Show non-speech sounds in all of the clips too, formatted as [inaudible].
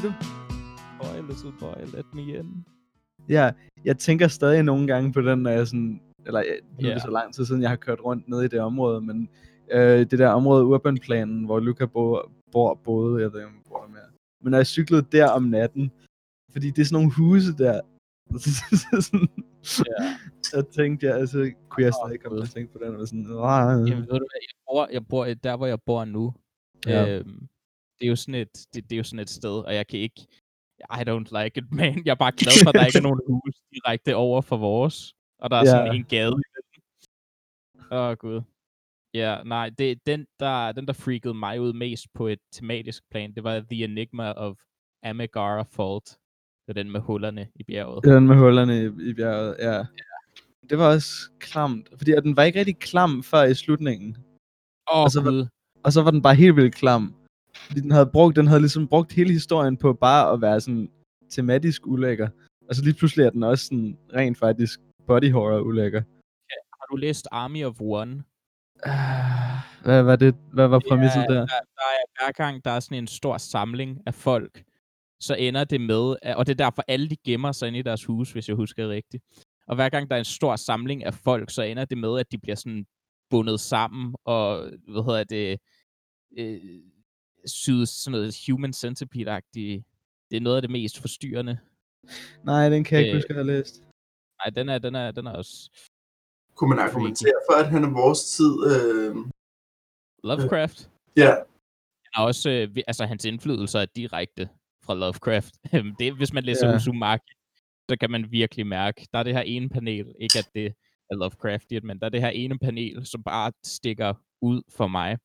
Siger du? Boy, little boy, let me in. Ja, jeg tænker stadig nogle gange på den, når jeg sådan... Eller nu er det så lang tid siden, jeg har kørt rundt nede i det område, men øh, det der område, Urbanplanen, hvor Luca bor, bor både, jeg ved ikke, om bor mere. Men når jeg cyklede der om natten, fordi det er sådan nogle huse der, så [laughs] sådan, Ja. jeg tænkte, jeg, altså, kunne jeg stadig komme til at tænke på den, og sådan. Jamen, ved du hvad, jeg bor, jeg bor der, hvor jeg bor nu. Ja. Øhm, det er jo sådan et, det, det er jo sådan et sted, og jeg kan ikke, I don't like it, [laughs] man. Jeg er bare glad for, at der ikke er nogen hus direkte over for vores. Og der er sådan Ja. en gade. Åh, oh, gud. Ja, nej, det, den, der, den, der freakede mig ud mest på et tematisk plan, det var The Enigma of Amigara Fault. Det var den med hullerne i bjerget. Den med hullerne i, i bjerget, ja. Det var også klamt, fordi den var ikke rigtig klam før i slutningen. Åh, oh, Altså, hvad- gud. Og så var den bare helt vildt klam. Den havde brugt, den havde ligesom brugt hele historien på bare at være sådan tematisk ulækker. Og så lige pludselig er den også sådan rent faktisk body horror ulækker. Har du læst Army of One? Ah, Hvad var det? Hvad var præmisset Ja, der? Der, der er, hver gang der er sådan en stor samling af folk, så ender det med, at- og det er derfor alle de gemmer sig inde i deres hus, hvis jeg husker rigtigt. Og hver gang der er en stor samling af folk, så ender det med, at de bliver sådan bundet sammen, og hvad hedder det, øh, syet sådan noget human centipede-agtigt. Det er noget af det mest forstyrrende. Nej, den kan jeg ikke øh, huske, at jeg har læst. Nej, den er, den er, den er også Kunne man argumentere for, at han er vores tid... Øh... Lovecraft. Ja, Han er også, øh, altså hans indflydelser er direkte fra Lovecraft. [laughs] det, hvis man læser Ja. Uzumaki, så kan man virkelig mærke, der er det her ene panel, ikke at det er Lovecraftian, men der er det her ene panel, som bare stikker ud for mig,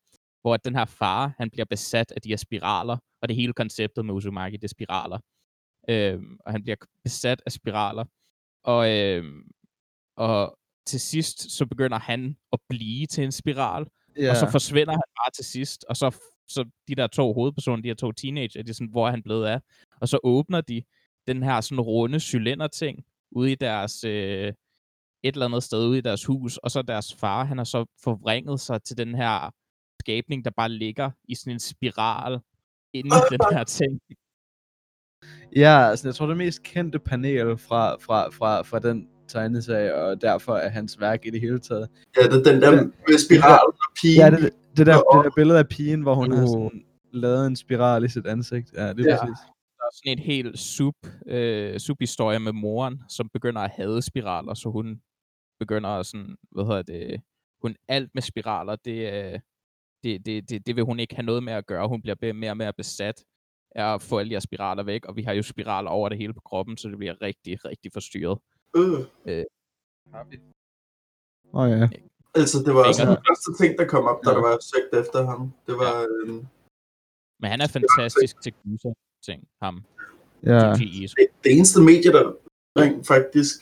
hvor den her far, han bliver besat af de her spiraler, og det hele konceptet med Uzumaki, det er spiraler. Øhm, og han bliver besat af spiraler, og, øhm, og til sidst, så begynder han at blive til en spiral, Ja. og så forsvinder han bare til sidst, og så, så de der to hovedpersoner, de her to teenager, de er sådan, hvor er han blevet af? Og så åbner de den her sådan runde cylinderting ude i deres, øh, et eller andet sted ude i deres hus, og så deres far, han har så forvrænget sig til den her skabning, der bare ligger i sådan en spiral inde i den her ting. Ja, altså jeg tror det mest kendte panel fra, fra, fra, fra den tegneserie, og derfor er hans værk i det hele taget. ja det er den der med spiralen og pigen. Ja, det, det, der, det der billede af pigen, hvor hun uh. har sådan lavet en spiral i sit ansigt. Ja, det er Ja. præcis. Der er sådan et helt sub, øh, subhistorie med moren, som begynder at hade spiraler, så hun begynder at sådan, hvad hedder det, hun alt med spiraler, det, øh, det, det, det, det vil hun ikke have noget med at gøre. Hun bliver mere og mere besat af at få alle de her spiraler væk, og vi har jo spiraler over det hele på kroppen, så det bliver rigtig, rigtig forstyrret. Øh. Åh oh, ja. Altså, det var også den første ting, der kom op, da Ja. der var søgt efter ham. Det var... Ja. Øh, Men han er fantastisk til gyser ting, ham. Ja. Ito. det, det eneste medie, der rent faktisk...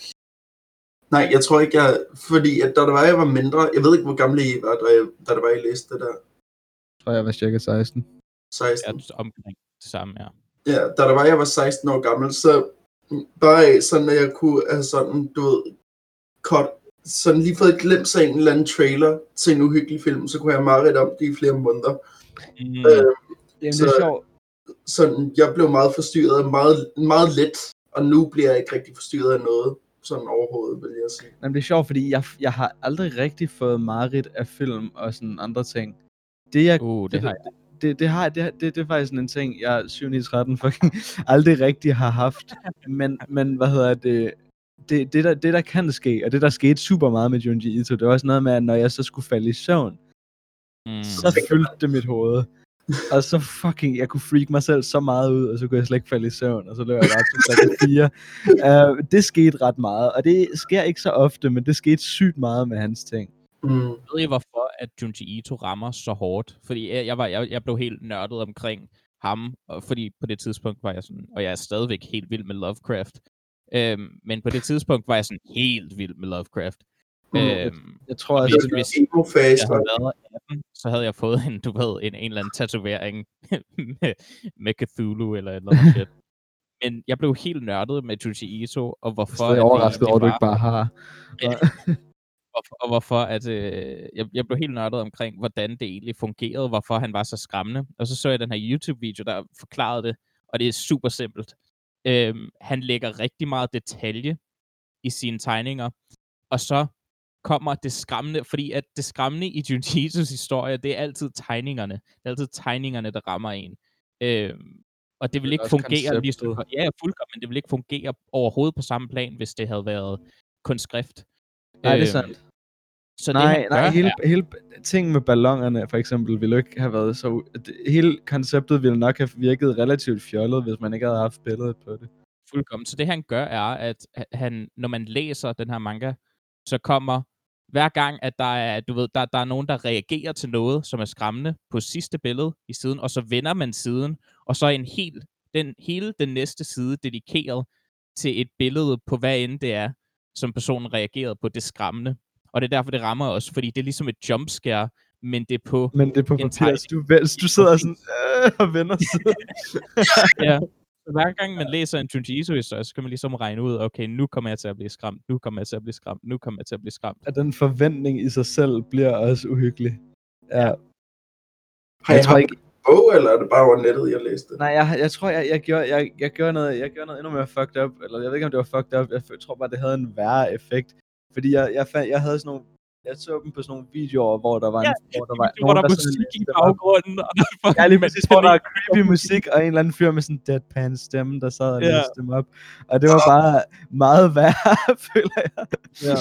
Nej, jeg tror ikke, jeg... Fordi at da der var, jeg var mindre... Jeg ved ikke, hvor gamle I var, da, jeg, da der var, I læste det der. Tror jeg var cirka 16. 16. Er omkring det samme, ja. Ja, da der var, jeg var 16 år gammel, så bare af, sådan at jeg kunne have sådan, du ved, cut, sådan lige fået et glimt af en eller anden trailer til en uhyggelig film, så kunne jeg meget om det i flere måneder. Mm. Øh, Jamen, Så- det er sjovt. sådan, jeg blev meget forstyrret, meget, meget let, og nu bliver jeg ikke rigtig forstyrret af noget, sådan overhovedet, vil jeg sige. Jamen, det er sjovt, fordi jeg, jeg har aldrig rigtig fået mareridt af film og sådan andre ting. Det, jeg, Uh, det har jeg. det, det, har, det, det, det er faktisk en ting, jeg 7 9 13 fucking [laughs] aldrig rigtig har haft. Men, men hvad hedder det? Det, det, der, det, der kan ske, og det, der skete super meget med Junji Ito, det var også noget med, at når jeg så skulle falde i søvn, Mm. så fyldte det mit hoved. Og så fucking, jeg kunne freak mig selv så meget ud, og så kunne jeg slet ikke falde i søvn, og så løb jeg bare til klokken [laughs] 4. Uh, det skete ret meget, og det sker ikke så ofte, men det skete sygt meget med hans ting. Mm. Ved I, hvorfor at Junji Ito rammer så hårdt? Fordi jeg, jeg, var, jeg, jeg blev helt nørdet omkring ham, og fordi på det tidspunkt var jeg sådan, og jeg er stadigvæk helt vild med Lovecraft, øhm, men på det tidspunkt var jeg sådan helt vild med Lovecraft. Mm. Øhm, Jeg tror også, hvis- hvis- jeg havde været 18, så havde jeg fået en, du ved, en, en eller anden tatovering [laughs] med, med Cthulhu eller et eller andet shit. Men jeg blev helt nørdet med Junji Ito, og hvorfor... jeg at er det overrasket over, at du ikke bare har. Hvorfor, og hvorfor at, øh, jeg, jeg blev helt nørdet omkring, hvordan det egentlig fungerede, hvorfor han var så skræmmende. Og så så jeg den her YouTube-video, der forklarede det, og det er super simpelt. Øhm, han lægger rigtig meget detalje i sine tegninger, og så kommer det skræmmende, fordi at det skræmmende i Junjitos [laughs] historie, det er altid tegningerne. Det er altid tegningerne, der rammer en. Øhm, og det vil Det ikke fungere lige så, konceptet. ja, fuldkommen, men det vil ikke fungere overhovedet på samme plan, hvis det havde været kun skrift. Nej, det er sandt. Så nej, det, nej, gør, hele, er, hele ting med ballongerne, for eksempel, ville ikke have været så... det- Hele konceptet ville nok have virket relativt fjollet, hvis man ikke havde haft billedet på det. fuldkommen. Så det han gør er, at ha- han, når man læser den her manga, så kommer hver gang, at der er, du ved, der, der er nogen, der reagerer til noget, som er skræmmende på sidste billede i siden, og så vender man siden, og så er en hel, den, hele den næste side dedikeret til et billede på hvad end det er, som personen reagerede på det skræmmende. Og det er derfor, det rammer os, fordi det er ligesom et jumpscare, men det er på Men det er på En papir, så du, du sidder sådan øh, og vender siden. [laughs] ja. Hver gang man læser en Junji Ito-historie, så kan man ligesom regne ud, okay, nu kommer jeg til at blive skræmt, nu kommer jeg til at blive skræmt, nu kommer jeg til at blive skræmt. At den forventning i sig selv bliver også uhyggelig. Ja. Har Jeg jeg tror ikke- bog, eller er det bare over nettet, jeg læste? Nej, jeg, jeg tror, jeg, jeg, gjorde, jeg, jeg, gjorde noget, jeg gjorde noget endnu mere fucked up. Eller jeg ved ikke, om det var fucked up. Jeg tror bare, det havde en værre effekt. Fordi jeg, jeg, fandt, jeg havde sådan nogle... Jeg så dem på sådan nogle videoer, hvor der var, en, hvor der [laughs] var Det var der der sådan musik i dem op. baggrunden, og der var Ja, lige præcis, hvor der er creepy musik, og en eller anden fyr med sådan en deadpan stemme, der sad og Ja. læste dem op. Og det var bare meget værre, [laughs] føler jeg. Ja.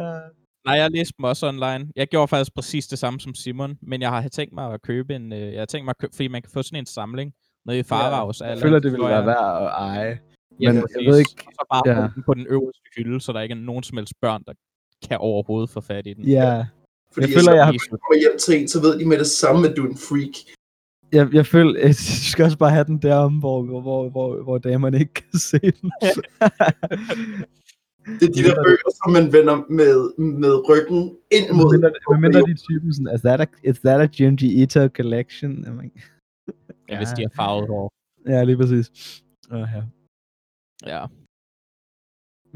Uh, Nej, jeg læste dem også online. Jeg gjorde faktisk præcis det samme som Simon, men jeg har tænkt mig at købe en, øh, jeg har tænkt mig at købe, fordi man kan få sådan en samling nede i Farvags. jeg føler, det ville være værd at eje. Ja, men præcis. jeg ved ikke- Og så bare ja. ja. den på den øverste hylde, så der ikke er nogen som helst børn, der kan overhovedet få fat i den. Ja, Fordi jeg føler, jeg har kommer hjem til en, så ved de med det samme, at du er en freak. jeg, jeg føler, at du skal også bare have den der hvor, hvor, hvor, hvor, hvor damerne ikke kan se den. [laughs] Det er de der bøger, som man vender med, med ryggen ind mod. Hvad mindre de typen sådan, is that a, is that a Junji Ito collection? Jamen, Ja, hvis de har farvet hår. Ja, lige præcis. Uh, ja. Ja.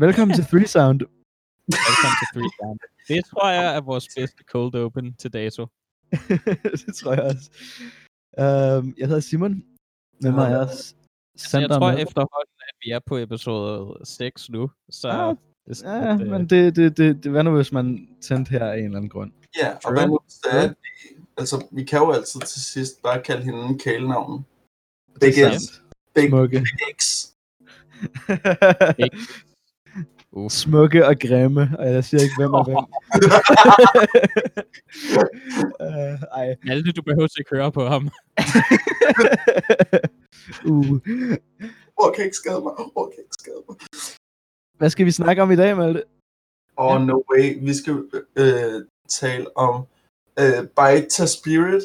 Velkommen til Three Sound. Velkommen til Three Sound. Det tror jeg er vores bedste cold open til dato. [laughs] det tror jeg også. Um, jeg hedder Simon. Med mig er også Så jeg tror med. efterhånden, vi er på episode 6 nu. Så Ah, det, Ja, at, øh, men det, det, det, det, hvad nu, hvis man tændte her af en eller anden grund? Ja, og hvad nu, hvis det er, vi- altså, vi kan jo altid til sidst bare kalde hende kælenavnen. Big Det er S. Big Smukke. X. [laughs] Uff. Smukke og grimme, og jeg siger ikke, hvem er hvem. uh, [laughs] [laughs] ej. Malte, du behøver ikke køre på ham. uh. Åh, kan ikke skade mig. Åh, kan ikke skade mig. Hvad skal vi snakke om i dag, Malte? Åh, oh, no way. Vi skal øh, tale om øh, Baita Spirit.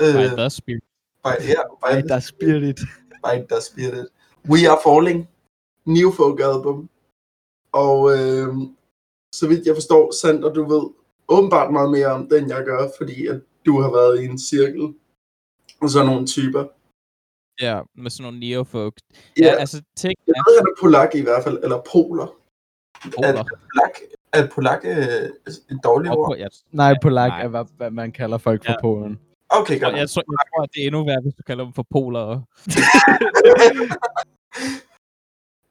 Øh, By the spirit. by, ja, Ej, by, der er spirit. Baita Spirit. We Are Falling. New Folk album. Og øh, så vidt jeg forstår, Sander, du ved åbenbart meget mere om det, end jeg gør, fordi at du har været i en cirkel. Og så nogle typer. Ja, med sådan nogle neofolk. Ja, Ja, altså, tænk, jeg ja, ved, han er polak i hvert fald, eller poler. poler. Polak, er polak øh, et dårligt ord? jeg, Nej, polak Nej. er, hvad, hvad man kalder folk fra Ja. Polen. Okay, jeg, godt. jeg, tror, jeg tror, at det er endnu værre, hvis du kalder dem for poler.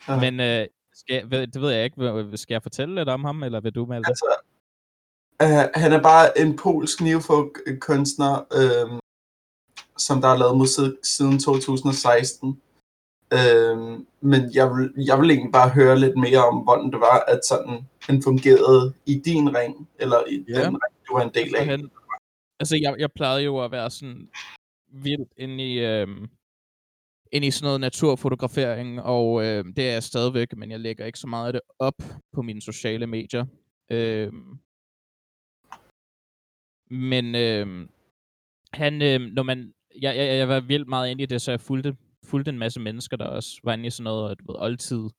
Ja. [laughs] Men øh, skal, jeg- ved- det ved jeg ikke. Skal jeg fortælle lidt om ham, eller vil du, Malte? Altså, uh, han er bare en polsk neofolk-kunstner, øh, som der har lavet musik siden 2016. Øh, men jeg vil, jeg vil egentlig bare høre lidt mere om, hvordan det var, at sådan, han fungerede i din ring, eller i Ja. den ring, du var en del af. Hvorhen- Altså, jeg, jeg plejede jo at være sådan vildt inde i, øhm, inde i sådan noget naturfotografering, og øh, det er jeg stadigvæk, men jeg lægger ikke så meget af det op på mine sociale medier. Øhm, men øh, han, øh, når man, jeg, jeg, jeg var vildt meget inde i det, så jeg fulgte, fulgte en masse mennesker, der også var inde i sådan noget, du ved, oldtid,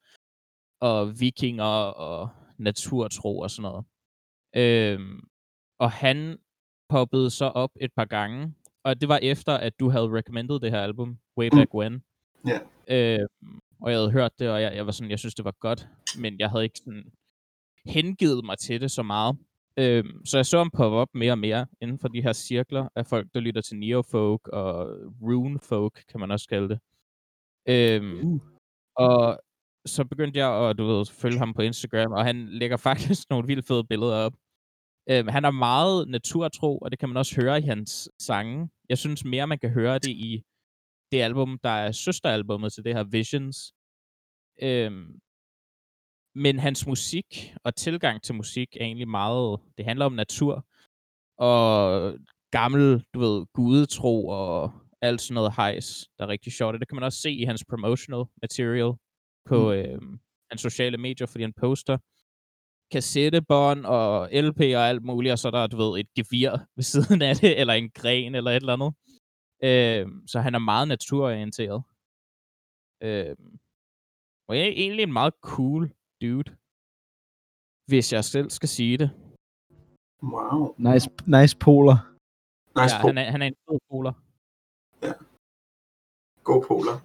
og vikinger, og naturtro og sådan noget. Øhm, og han poppede så op et par gange, og det var efter, at du havde recommended det her album, Way Back When. Ja. Øhm, og jeg havde hørt det, og jeg, jeg var sådan, jeg synes, det var godt, men jeg havde ikke sådan hengivet mig til det så meget. Øhm, så jeg så ham poppe op mere og mere inden for de her cirkler af folk, der lytter til neofolk og runefolk, kan man også kalde det. Øhm, Uh. Og så begyndte jeg at du ved, følge ham på Instagram, og han lægger [laughs] faktisk nogle vildt fede billeder op. Øhm, han er meget naturtro, og det kan man også høre i hans sange. Jeg synes mere, man kan høre det i det album, der er søsteralbummet til det her Visions. Øhm, men hans musik og tilgang til musik er egentlig meget... Det handler om natur og gammel, du ved, gudetro og alt sådan noget hejs, der er rigtig sjovt. Og det kan man også se i hans promotional material på mm. øhm, hans sociale medier, fordi han poster kassettebånd og LP og alt muligt, og så er der, du ved, et gevir [laughs] ved siden af det, eller en gren, eller et eller andet. Øhm, så han er meget naturorienteret. Øhm, og jeg er egentlig en meget cool dude, hvis jeg selv skal sige det. Wow. Nice, nice poler. Nice ja, ja, han, er, han er en fed poler. God poler.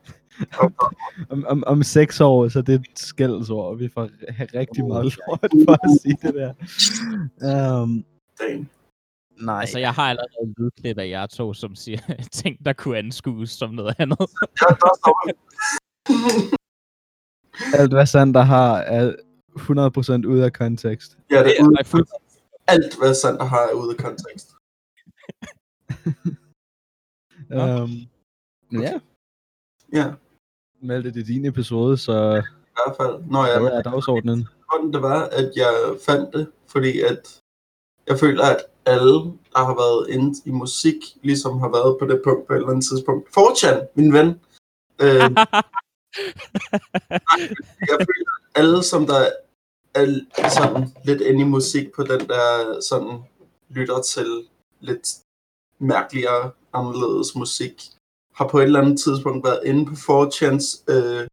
[laughs] Om, om, om seks år, så det er et skældsord, og vi får have rigtig Uh, meget lort for at sige det der. Um, Dagen. nej, Altså, jeg har allerede en lydklip af jer to, som siger [laughs] ting, der kunne anskues som noget andet. [laughs] Alt hvad Sander har er 100% ude af kontekst. Ja, det Det er ude, fuldt alt, hvad Sander har er ude af kontekst. [laughs] Um, men ja, Ja, Malte, det er din episode, så i hvert fald. Nå ja, hvad er dagsordenen? grunden det var, at jeg fandt det, fordi at jeg føler, at alle, der har været inde i musik, ligesom har været på det punkt på et eller andet tidspunkt. Fortjan, min ven. Øh, [laughs] [laughs] jeg føler, at alle, som der er sådan lidt inde i musik på den der sådan lytter til lidt mærkeligere, anderledes musik, har på et eller andet tidspunkt været inde på 4chans øh,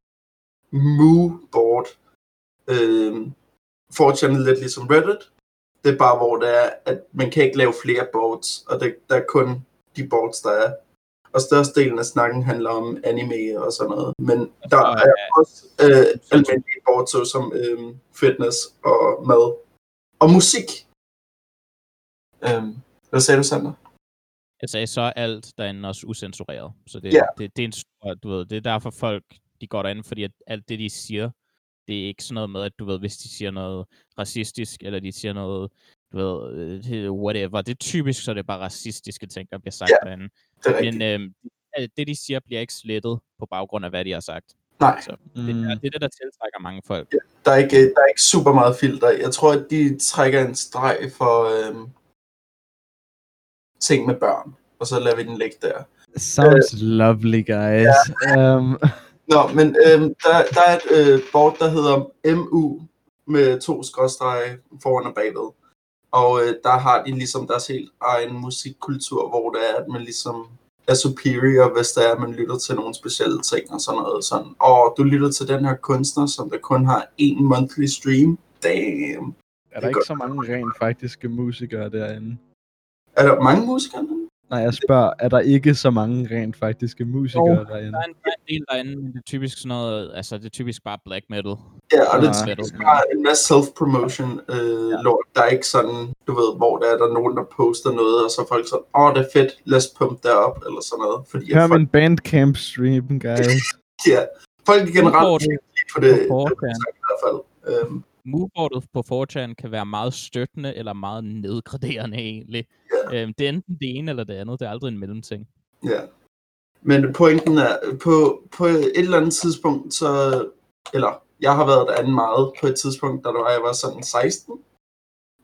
Moo-board. Øh, 4chan er lidt ligesom Reddit. Det er bare, hvor det er, at man kan ikke lave flere boards, og det, der er kun de boards, der er. Og størstedelen af snakken handler om anime og sådan noget. Men der Og, er også øh, almindelige boards, som øh, fitness og mad. Og musik. Øh, hvad sagde du, Sander? Jeg sagde, så er alt derinde også usensureret. Så det, Ja. det, det, er en stor, du ved, det er derfor folk, de går derinde, fordi at alt det, de siger, det er ikke sådan noget med, at du ved, hvis de siger noget racistisk, eller de siger noget, du ved, øh, whatever. Det er typisk, så er det bare racistiske ting, der bliver sagt Ja, derinde. Det er. Men øhm, det, de siger, bliver ikke slettet på baggrund af, hvad de har sagt. Nej, Så Mm. det, er, det er det, der tiltrækker mange folk. der er, ikke, der er ikke super meget filter. Jeg tror, at de trækker en streg for øh, ting med børn. Og så lader vi den ligge der. Sounds lovely, guys. Um, [laughs] Nå, men øhm, der, der er et øh, board, der hedder MU med to skråstrege foran og bagved. Og øh, der har de ligesom deres helt egen musikkultur, hvor det er, at man ligesom er superior, hvis det er, at man lytter til nogle specielle ting og sådan noget. Sådan. Og du lytter til den her kunstner, som der kun har en monthly stream. Damn. er der ikke så mange rent faktiske musikere derinde? Er der mange musikere? nu? Nej, jeg spørger, er der ikke så mange rent faktiske musikere Jo, derinde? Der er, en, der er en del derinde, men det er typisk sådan noget, altså det er typisk bare black metal. Ja, og det er bare en masse self-promotion øh, ja. lort. Der er ikke sådan, du ved, hvor der er der nogen, der poster noget, og så er folk sådan, åh, det er fedt, lad os pumpe det op, eller sådan noget. Fordi Hør folk, min Bandcamp stream, guys. [laughs] ja, folk er generelt på det, på det 4chan. i hvert fald. Øhm, Moodboardet på 4chan kan være meget støttende eller meget nedgraderende egentlig. Ja. Øhm, det er enten det ene eller det andet. Det er aldrig en mellemting. ja. Men pointen er, på, på et eller andet tidspunkt, så, eller jeg har været derinde meget på et tidspunkt, da der var, jeg var sådan 16,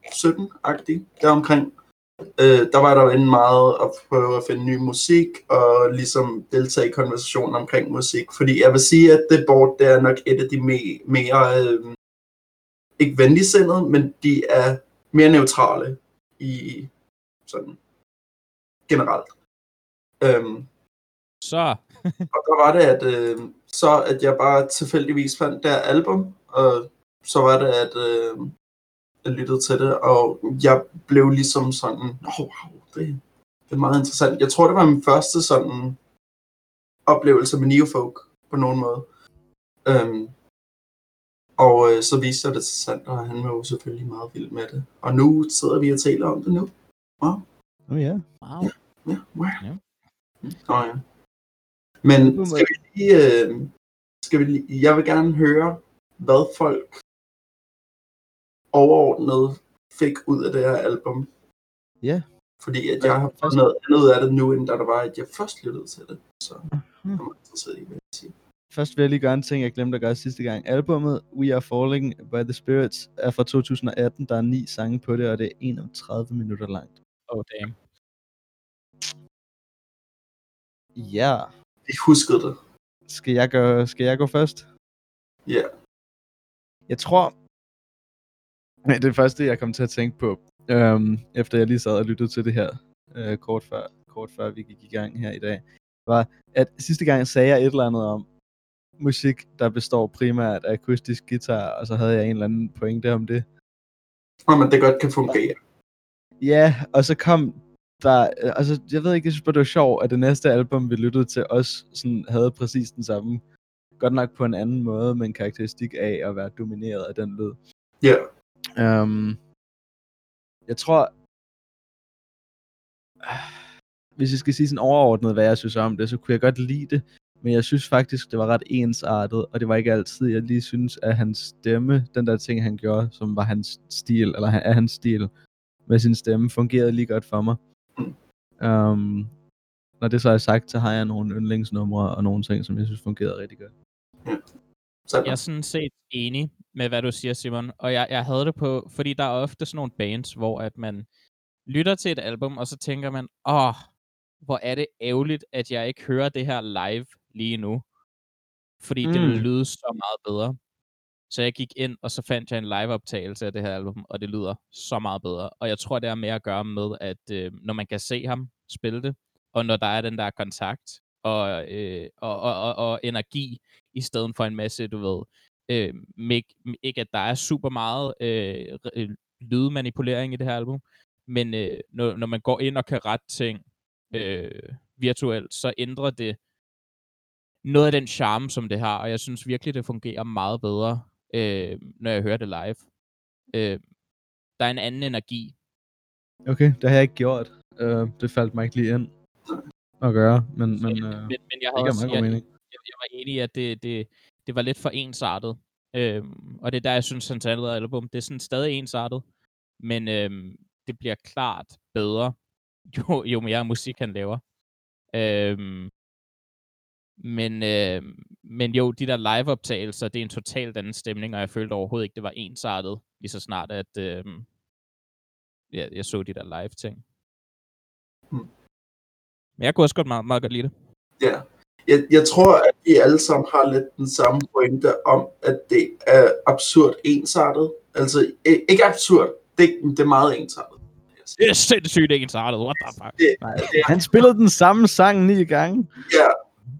17-agtig, deromkring. Øh, der var der jo inde meget at prøve at finde ny musik, og ligesom deltage i konversationen omkring musik. Fordi jeg vil sige, at det board, det er nok et af de me- mere, øh, ikke venligsindede, men de er mere neutrale i sådan generelt. Øhm, Så, og der var det, at, øh, så at jeg bare tilfældigvis fandt der album, og så var det, at øh, jeg lyttede til det, og jeg blev ligesom sådan, oh, wow, det, det er meget interessant. Jeg tror, det var min første sådan oplevelse med Neofolk på nogen måde. Øhm, og øh, så viste jeg det til Sander, og han var jo selvfølgelig meget vild med det. Og nu sidder vi og taler om det nu. Oh ja. wow. Ja, wow. Ja. Nå ja. Men skal vi lige, øh, skal vi lige, jeg vil gerne høre, hvad folk overordnet fik ud af det her album. Ja. Fordi at jeg har fået noget andet ud af det nu, end da der var, at jeg først lyttede til det. Så Mhm. jeg er interesseret i, hvad jeg siger. Først vil jeg lige gøre en ting, jeg glemte at gøre sidste gang. Albummet We Are Falling by the Spirits er fra 2018. Der er ni sange på det, og det er 31 minutter langt. Oh, damn. Ja. Jeg huskede det. Skal jeg, gøre, skal jeg gå først? Ja. Jeg tror... Nej, det første, jeg kom til at tænke på, øhm, efter jeg lige sad og lyttede til det her, øh, kort, før, kort før vi gik i gang her i dag, var, at sidste gang sagde jeg et eller andet om musik, der består primært af akustisk guitar, og så havde jeg en eller anden pointe om det. Og men det godt kan fungere. Ja, og så kom der, øh, altså jeg ved ikke, jeg synes bare, det var sjovt, at det næste album, vi lyttede til, også sådan, havde præcis den samme, godt nok på en anden måde, men karakteristik af at være domineret af den lyd. Ja. Um, jeg tror, hvis jeg skal sige sådan overordnet, hvad jeg synes om det, så kunne jeg godt lide det, men jeg synes faktisk, det var ret ensartet, og det var ikke altid, jeg lige synes, at hans stemme, den der ting, han gjorde, som var hans stil, eller er hans stil med sin stemme, fungerede lige godt for mig. Um, når det så er sagt, så har jeg nogle yndlingsnumre og nogle ting, som jeg synes fungerede rigtig godt. Sådan. Jeg er sådan set enig med, hvad du siger, Simon. Og jeg, jeg havde det på, fordi der er ofte sådan nogle bands, hvor at man lytter til et album, og så tænker man, åh, hvor er det ærgerligt, at jeg ikke hører det her live lige nu. Fordi mm. det Mm. ville lyde så meget bedre. Så jeg gik ind, og så fandt jeg en live-optagelse af det her album, og det lyder så meget bedre. Og jeg tror, det har mere at gøre med, at øh, når man kan se ham spille det, og når der er den der kontakt og, øh, og, og, og, og energi, i stedet for en masse, du ved, øh, ikke, ikke at der er super meget øh, øh, lydmanipulering i det her album, men øh, når, når man går ind og kan rette ting øh, virtuelt, så ændrer det noget af den charme, som det har, og jeg synes virkelig, det fungerer meget bedre, øh, når jeg hører det live. Øh, der er en anden energi. Okay, det har jeg ikke gjort. Uh, det faldt mig ikke lige ind at gøre, men, men uh, men, men jeg, har også, jeg, mening. jeg, jeg var enig i, at det, det, det var lidt for ensartet. Øhm, og det er der, jeg synes, hans andet album, det er sådan stadig ensartet, men øhm, det bliver klart bedre, [laughs] jo, jo mere musik han laver. Øhm, men, øhm, men jo, de der liveoptagelser, det er en totalt anden stemning, og jeg følte overhovedet ikke, det var ensartet, lige så snart, at øhm, ja, jeg så de der live-ting. Hmm. Men jeg kunne også godt meget, meget godt lide det. Ja. Jeg, jeg tror, at vi alle sammen har lidt den samme pointe om, at det er absurd ensartet. Altså, i- ikke absurd, det, det er meget ensartet. Det er sindssygt ensartet, what the fuck? Det, det er, Han spillede den samme sang ni gange. ja,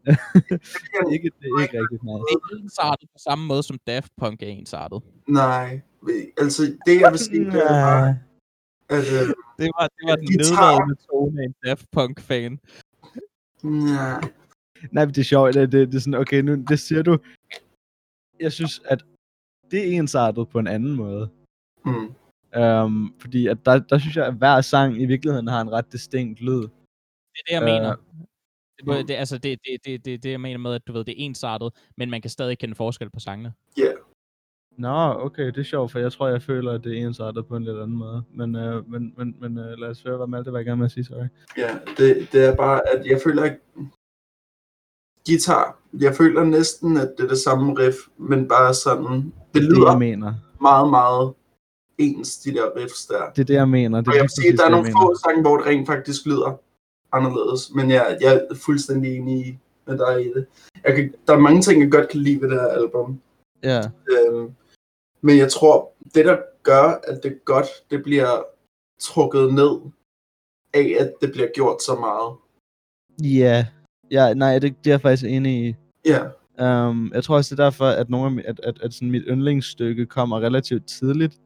[laughs] ikke, det er ikke rigtigt meget. Det er ensartet på samme måde, som Daft Punk er ensartet. nej. Altså, det jeg vil sige, det er bare, at øh, Det var, det var den nedladende tone af en Daft Punk-fan. nej. Nej, men det er sjovt, det, det, det er sådan, okay, nu, det siger du. Jeg synes, at det er ensartet på en anden måde. Mm. Um, fordi at der, der synes jeg, at hver sang i virkeligheden har en ret distinkt lyd. Det er det, jeg Øh, mener. Det, mm. det, altså, det, det, det, det, det, jeg mener med, at du ved, det er ensartet, men man kan stadig kende forskel på sangene. Nå, okay, det er sjovt, for jeg tror, jeg føler, at det er ensartet på en lidt anden måde. Men, uh, men, men, men uh, lad os høre, hvad Malte var i gang med at sige, sorry. Ja, det, det er bare, at jeg føler ikke... Guitar. Jeg føler næsten, at det er det samme riff, men bare sådan... Det Det er det, lyder jeg mener. meget, meget ens, de der riffs der. Det er det, jeg mener. Det Og er jeg lige vil sige, der er jeg nogle få sange, hvor det rent faktisk lyder anderledes. Men jeg, jeg er fuldstændig enig i, med dig i det. Jeg kan, der er mange ting, jeg godt kan lide ved det her album. Ja, Øhm, men jeg tror, det der gør, at det godt, det bliver trukket ned af, at det bliver gjort så meget. ja. Ja, nej, det, det er jeg faktisk enig i. Ja, Um, jeg tror også, det er derfor, at, nogle af mi- at, at, at sådan mit yndlingsstykke kommer relativt tidligt.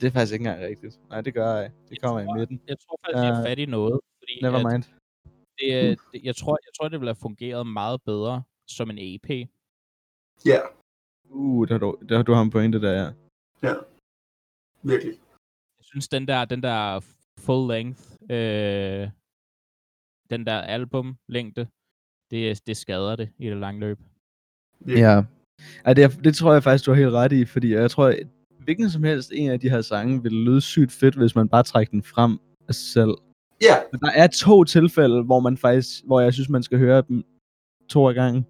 Det er faktisk ikke engang rigtigt. Nej, det gør jeg. Det kommer i midten. Jeg tror faktisk, jeg Øh, er fat i noget. Fordi Never at mind. det, øh, det, jeg, tror, jeg tror, det ville have fungeret meget bedre som en EP. ja, Uh, der, har du, der har du har en pointe der, ja. virkelig. Jeg synes, den der, den der full length, øh, den der album længde, det, det skader det i det lange løb. Virkelig. Ja. ja det, det tror jeg faktisk, du har helt ret i, fordi jeg tror, hvilken som helst en af de her sange ville lyde sygt fedt, hvis man bare trækker den frem af sig selv. Ja, Men der er to tilfælde, hvor man faktisk, hvor jeg synes, man skal høre dem to af gangen.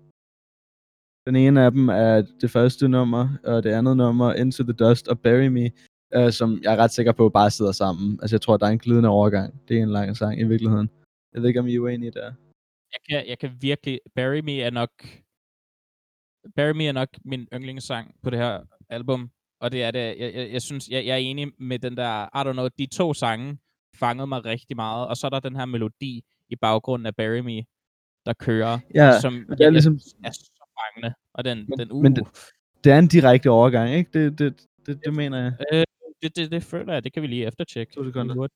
Den ene af dem er det første nummer, og det andet nummer, Into the Dust og Bury Me, øh, som jeg er ret sikker på bare sidder sammen. Altså jeg tror, der er en glidende overgang. Det er en lang sang i virkeligheden. Jeg ved ikke, om I er uenige der. Jeg kan, jeg kan virkelig... Bury Me er nok... Bury Me er nok min yndlingssang på det her album. Og det er det, jeg, jeg, jeg synes, jeg, jeg er enig med den der, I don't know, de to sange fangede mig rigtig meget. Og så er der den her melodi i baggrunden af Bury Me, der kører, Ja, som det er jeg, ligesom- er så fangende. Og den, Men- den uh, men det- Det er en direkte overgang, ikke? Det, det, det, det mener jeg. øh, det, det, det føler jeg, det kan vi lige eftertjekke. To sekunder.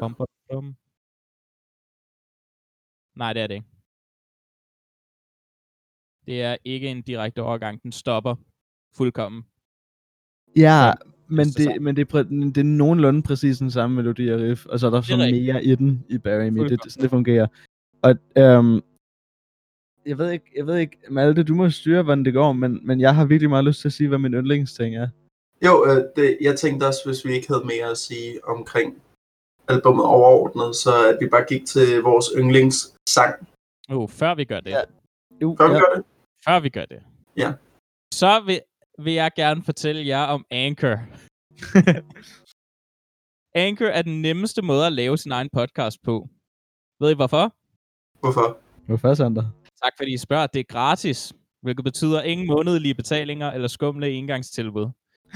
Bum, bum, bum. Nej, det er det ikke. Det er ikke en direkte overgang. Den stopper fuldkommen. Ja, men det, sang. men det, er, det er nogenlunde præcis den samme melodi og riff, og så er der Det er så rigtigt. mere i den i Bury Me. Det, det, sådan det fungerer. Og øhm, jeg ved ikke, jeg ved ikke, Malte, du må styre, hvordan det går, men, men jeg har virkelig meget lyst til at sige, hvad min yndlingsting er. jo, øh, det, jeg tænkte også, hvis vi ikke havde mere at sige omkring albumet overordnet, så at vi bare gik til vores yndlingssang. Uh, før vi gør det. Ja. Jo, Før vi ja. gør det? Før vi gør det. Ja. Så vil, vil jeg gerne fortælle jer om Anchor. [laughs] Anchor er den nemmeste måde at lave sin egen podcast på. Ved I hvorfor? Hvorfor? Hvorfor, Sander? Tak fordi I spørger. Det er gratis, hvilket betyder ingen månedlige betalinger eller skumle engangstilbud. Du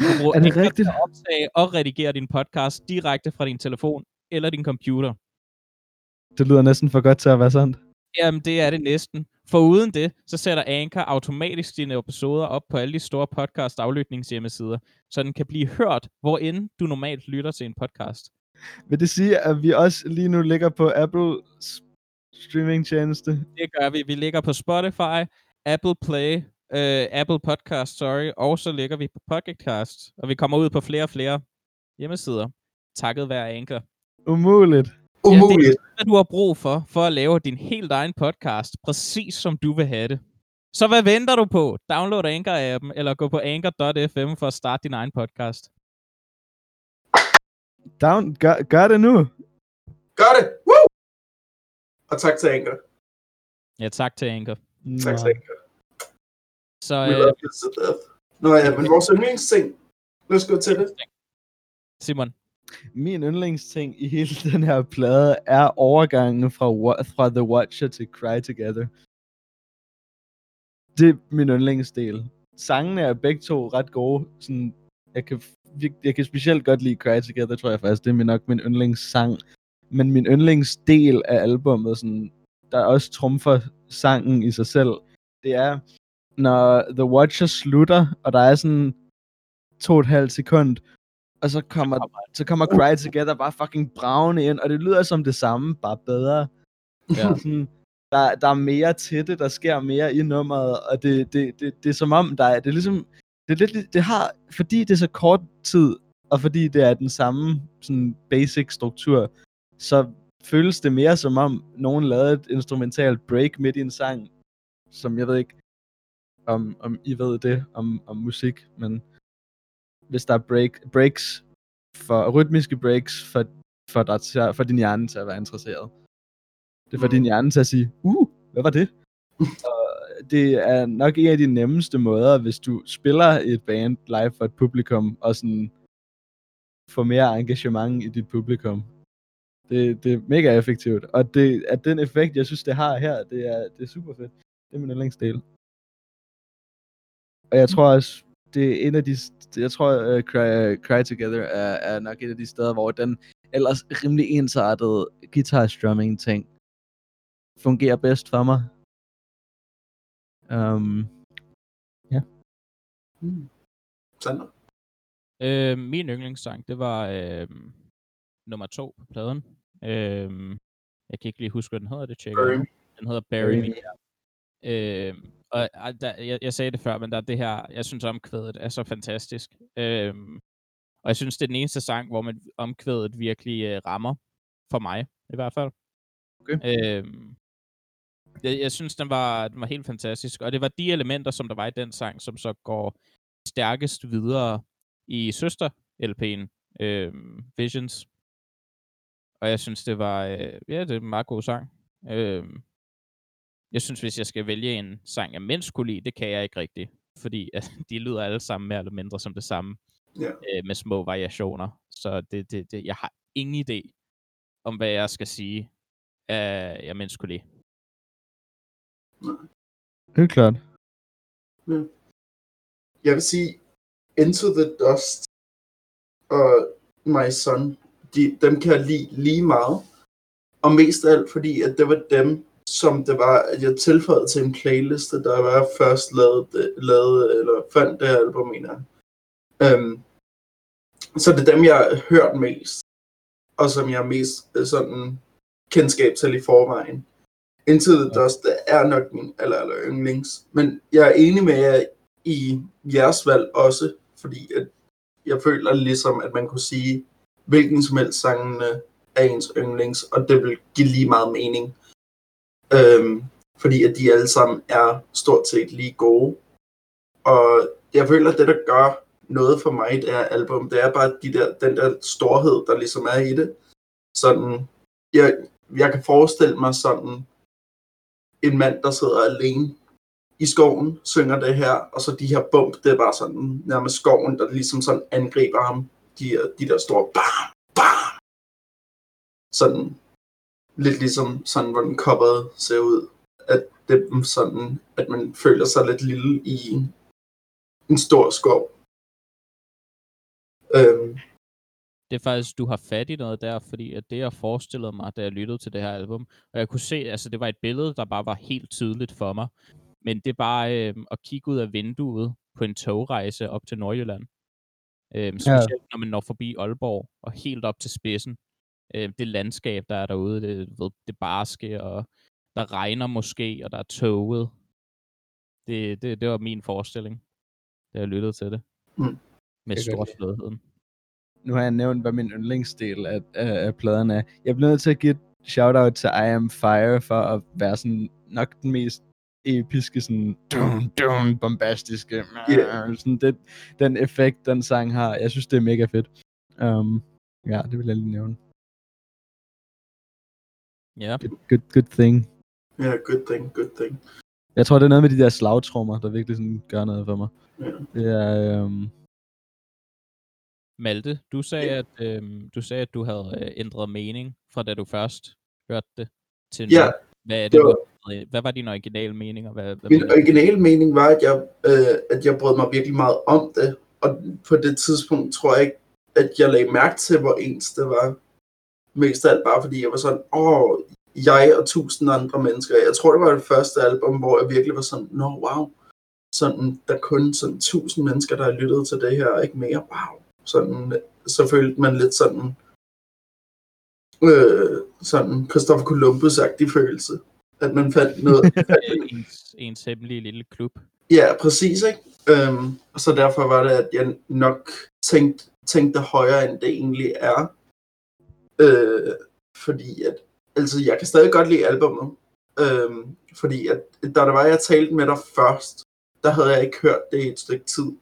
kan bruge Er det Anchor rigtigt? at optage og redigere din podcast direkte fra din telefon eller din computer. Det lyder næsten for godt til at være sandt. Jamen, det er det næsten. For uden det, så sætter Anchor automatisk dine episoder op på alle de store podcast aflytningshjemmesider, så den kan blive hørt, hvor end du normalt lytter til en podcast. Vil det sige, at vi også lige nu ligger på Apple streamingtjeneste? Det gør vi. Vi ligger på Spotify, Apple Play, øh, Apple Podcast, sorry, og så ligger vi på Podcast, og vi kommer ud på flere og flere hjemmesider, takket være Anchor. Umuligt. Umuligt. Hvad du har brug for, for at lave din helt egen podcast, præcis som du vil have det. Så hvad venter du på? Download Anchor-appen, eller gå på anchor.fm for at starte din egen podcast. Down, gør, gør det nu. Gør det! Woo! Og tak til Anker. Ja, tak til Anchor. Tak til Anker. Så We øh, love you to death. Nå ja, men vores yndlingsting. Lad os gå til det. Simon, min yndlingsting i hele [laughs] den her plade er overgangen fra, fra The Watcher til Cry Together. Det er min yndlingsdel. Sangene er begge to ret gode. Sådan, jeg, kan, jeg kan specielt godt lide Cry Together, tror jeg faktisk. Det er nok min yndlingssang. Men min yndlingsdel af albummet, sådan, der også trumfer sangen i sig selv, det er, når The Watcher slutter, og der er sådan to og et halvt sekund, og så kommer, så kommer Cry Together bare fucking bravende ind, og det lyder som det samme, bare bedre. Ja. [laughs] Sådan, der, der er mere til det, der sker mere i nummeret, og det, det, det, det er som om, der er, det er ligesom, det, er lidt, det har, fordi det er så kort tid, og fordi det er den samme sådan basic struktur, så føles det mere som om, nogen lavede et instrumentalt break midt i en sang, som jeg ved ikke, om, om I ved det om, om musik, men hvis der er break, breaks, for rytmiske breaks, for, for, dig til, for din hjerne til at være interesseret. Det er for Mm. din hjerne til at sige, uh, hvad var det? [laughs] og det er nok en af de nemmeste måder, hvis du spiller et band live for et publikum, og sådan få mere engagement i dit publikum. Det, det er mega effektivt, og det er den effekt, jeg synes, det har her, det er, det er super fedt. Det er min yndlingsdel. Og jeg tror også, det er en af de, jeg tror, uh, Cry, Cry Together er, er nok et af de steder, hvor den ellers rimelig ensartede guitar strumming ting fungerer bedst for mig. Um, Mm. Sander. øh, min yndlingssang, det var øh, nummer to på pladen. Øh, jeg kan ikke lige huske, hvad den hedder, det tjekker Bury. Den hedder Bury Me. Øh, og der, jeg, jeg sagde det før, men der er det her, jeg synes omkvædet er så fantastisk. Øh, og jeg synes, det er den eneste sang, hvor man omkvædet virkelig øh, rammer, for mig i hvert fald. Okay. Øh, Jeg, jeg synes, den var, den var helt fantastisk. Og det var de elementer, som der var i den sang, som så går stærkest videre i søster-LP'en, øh, Visions. Og jeg synes, det var, øh, ja, det er en meget god sang. Øh, jeg synes, hvis jeg skal vælge en sang, jeg mindst kunne lide, det kan jeg ikke rigtigt. Fordi [laughs] at de lyder alle sammen mere eller mindre som det samme. Ja. Øh, med små variationer. Så det, det, det, jeg har ingen idé om, hvad jeg skal sige, øh, jeg mindst kunne lide. Helt klart. Jeg vil sige, Into the Dust og My Son, de, dem kan jeg lide lige meget. Og mest af alt, fordi at det var dem, som det var, at jeg tilføjede til en playliste, der var først lavet, lavet eller fandt det album, mener. Um, så det er dem, jeg har hørt mest, og som jeg har mest øh, sådan kendskab til i forvejen. Into the Dust det er nok min aller, aller yndlings. Men jeg er enig med jer i jeres valg også, fordi at jeg føler ligesom, at man kunne sige, hvilken som helst sangene er ens yndlings, og det vil give lige meget mening. Øhm, fordi at de alle sammen er stort set lige gode. Og jeg føler, at det, der gør noget for mig i det her album, det er bare de der, den der storhed, der ligesom er i det. Sådan, jeg, jeg kan forestille mig sådan en mand, der sidder alene i skoven, synger det her, og så de her bump, det er bare sådan nærmest skoven, der ligesom sådan angriber ham. De, de der store bam, bam. Sådan lidt ligesom sådan, hvordan coveret ser ud. At det er sådan, at man føler sig lidt lille i en, en stor skov. Øhm, Det er faktisk, du har fat i noget der, fordi at det, jeg forestillede mig, da jeg lyttede til det her album, og jeg kunne se, altså det var et billede, der bare var helt tydeligt for mig, men det er bare øh, at kigge ud af vinduet på en togrejse op til Nordjylland. Øh, specielt når man når forbi Aalborg og helt op til spidsen. Øh, det landskab, der er derude, det, ved, det barske, og der regner måske, og der er toget. Det, det, det var min forestilling, da jeg lyttede til det. Mm. Med lide. storslåetheden. Nu har jeg nævnt, hvad min yndlingsdel af, af, af pladen er. Jeg bliver nødt til at give et shout-out til I Am Fire for at være sådan nok den mest episke, sådan dun, dun, bombastiske. Yeah. Sådan det, den effekt, den sang har. Jeg synes, det er mega fedt. Um, ja, det vil jeg lige nævne. Ja. Good, good, good thing. ja, yeah, good thing, good thing. Jeg tror, det er noget med de der slagtrummer, der virkelig sådan gør noget for mig. Ja. Det er, øhm, Malte, du sagde, at, øhm, du sagde, at du havde øh, ændret mening fra da du først hørte det til nu. Ja, Hvad, er det, det var- hvad var din originale mening? Og hvad, hvad Min du? originale mening var, at jeg, øh, at jeg brød mig virkelig meget om det, og på det tidspunkt tror jeg ikke, at jeg lagde mærke til, hvor ens det var. Mest af alt bare fordi jeg var sådan, åh, jeg og tusind andre mennesker. Jeg tror, det var det første album, hvor jeg virkelig var sådan, nå, wow. Sådan, der er kun sådan tusind mennesker, der har lyttet til det her, og ikke mere. Wow. Sådan, så følte man lidt sådan, øh, sådan Christopher Columbus-agtig følelse. At man fandt noget, Øh, [laughs] ens, ens hemmelige lille klub. Ja, præcis, ikke? Øhm, og så derfor var det, at jeg nok tænkte, tænkte højere, end det egentlig er. Øh, fordi at, altså jeg kan stadig godt lide albumet. øh, fordi at, da det var, jeg talte med dig først, der havde jeg ikke hørt det i et stykke tid.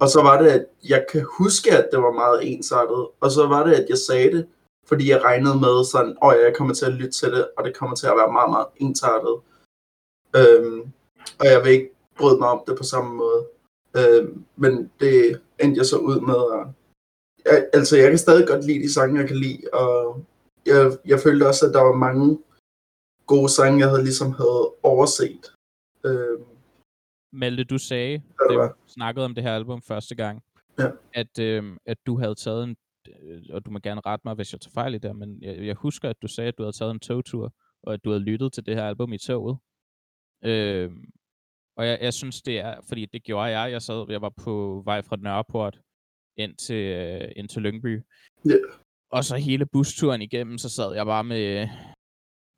Og så var det, at jeg kan huske, at det var meget ensartet. Og så var det, at jeg sagde det, fordi jeg regnede med sådan, åh ja, jeg kommer til at lytte til det, og det kommer til at være meget, meget ensartet. Øhm, og jeg vil ikke bryde mig om det på samme måde. Øh, men det endte jeg så ud med. At, jeg, altså, jeg kan stadig godt lide de sange, jeg kan lide, og jeg, jeg følte også, at der var mange gode sange, jeg havde ligesom havde overset. Øh, Malte, du sagde, da vi snakkede om det her album første gang, Ja. at, øhm, at du havde taget en, øh, og du må gerne rette mig, hvis jeg tager fejl i det, men jeg, jeg husker, at du sagde, at du havde taget en togtur, og at du havde lyttet til det her album i toget. Øhm, og jeg, jeg synes, det er, fordi det gjorde jeg. Jeg sad, jeg var på vej fra Nørreport ind til, øh, ind til Lyngby. Ja. Og så hele busturen igennem, så sad jeg bare med,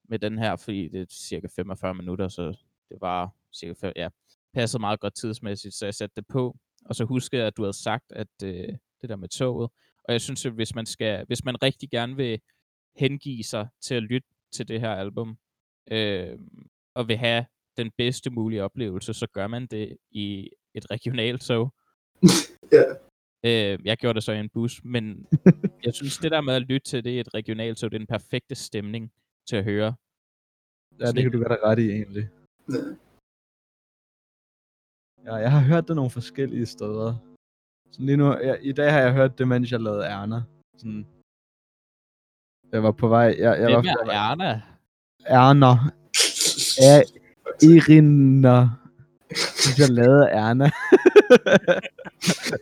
med den her, fordi det er cirka 45 minutter, så det var cirka fem, ja, passede meget godt tidsmæssigt, så jeg satte det på. Og så huskede jeg, at du havde sagt, at øh, det der med toget, og jeg synes, at hvis man, skal, hvis man rigtig gerne vil hengive sig til at lytte til det her album, øh, og vil have den bedste mulige oplevelse, så gør man det i et regionalt tog. [laughs] Ja. Øh, jeg gjorde det så i en bus, men [laughs] jeg synes, det der med at lytte til det i et regionalt tog, det er den perfekte stemning til at høre. Ja, det kan du have ret i, egentlig. Ja. Jeg har hørt det nogle forskellige steder. Så lige nu, jeg, i dag har jeg hørt det, mens jeg lavede Erna. Sådan, jeg var på vej, jeg, jeg var Hvem på er. Erna? Erna. Ja, Irina. Hvis jeg lavede Erna. [laughs] [laughs] [laughs]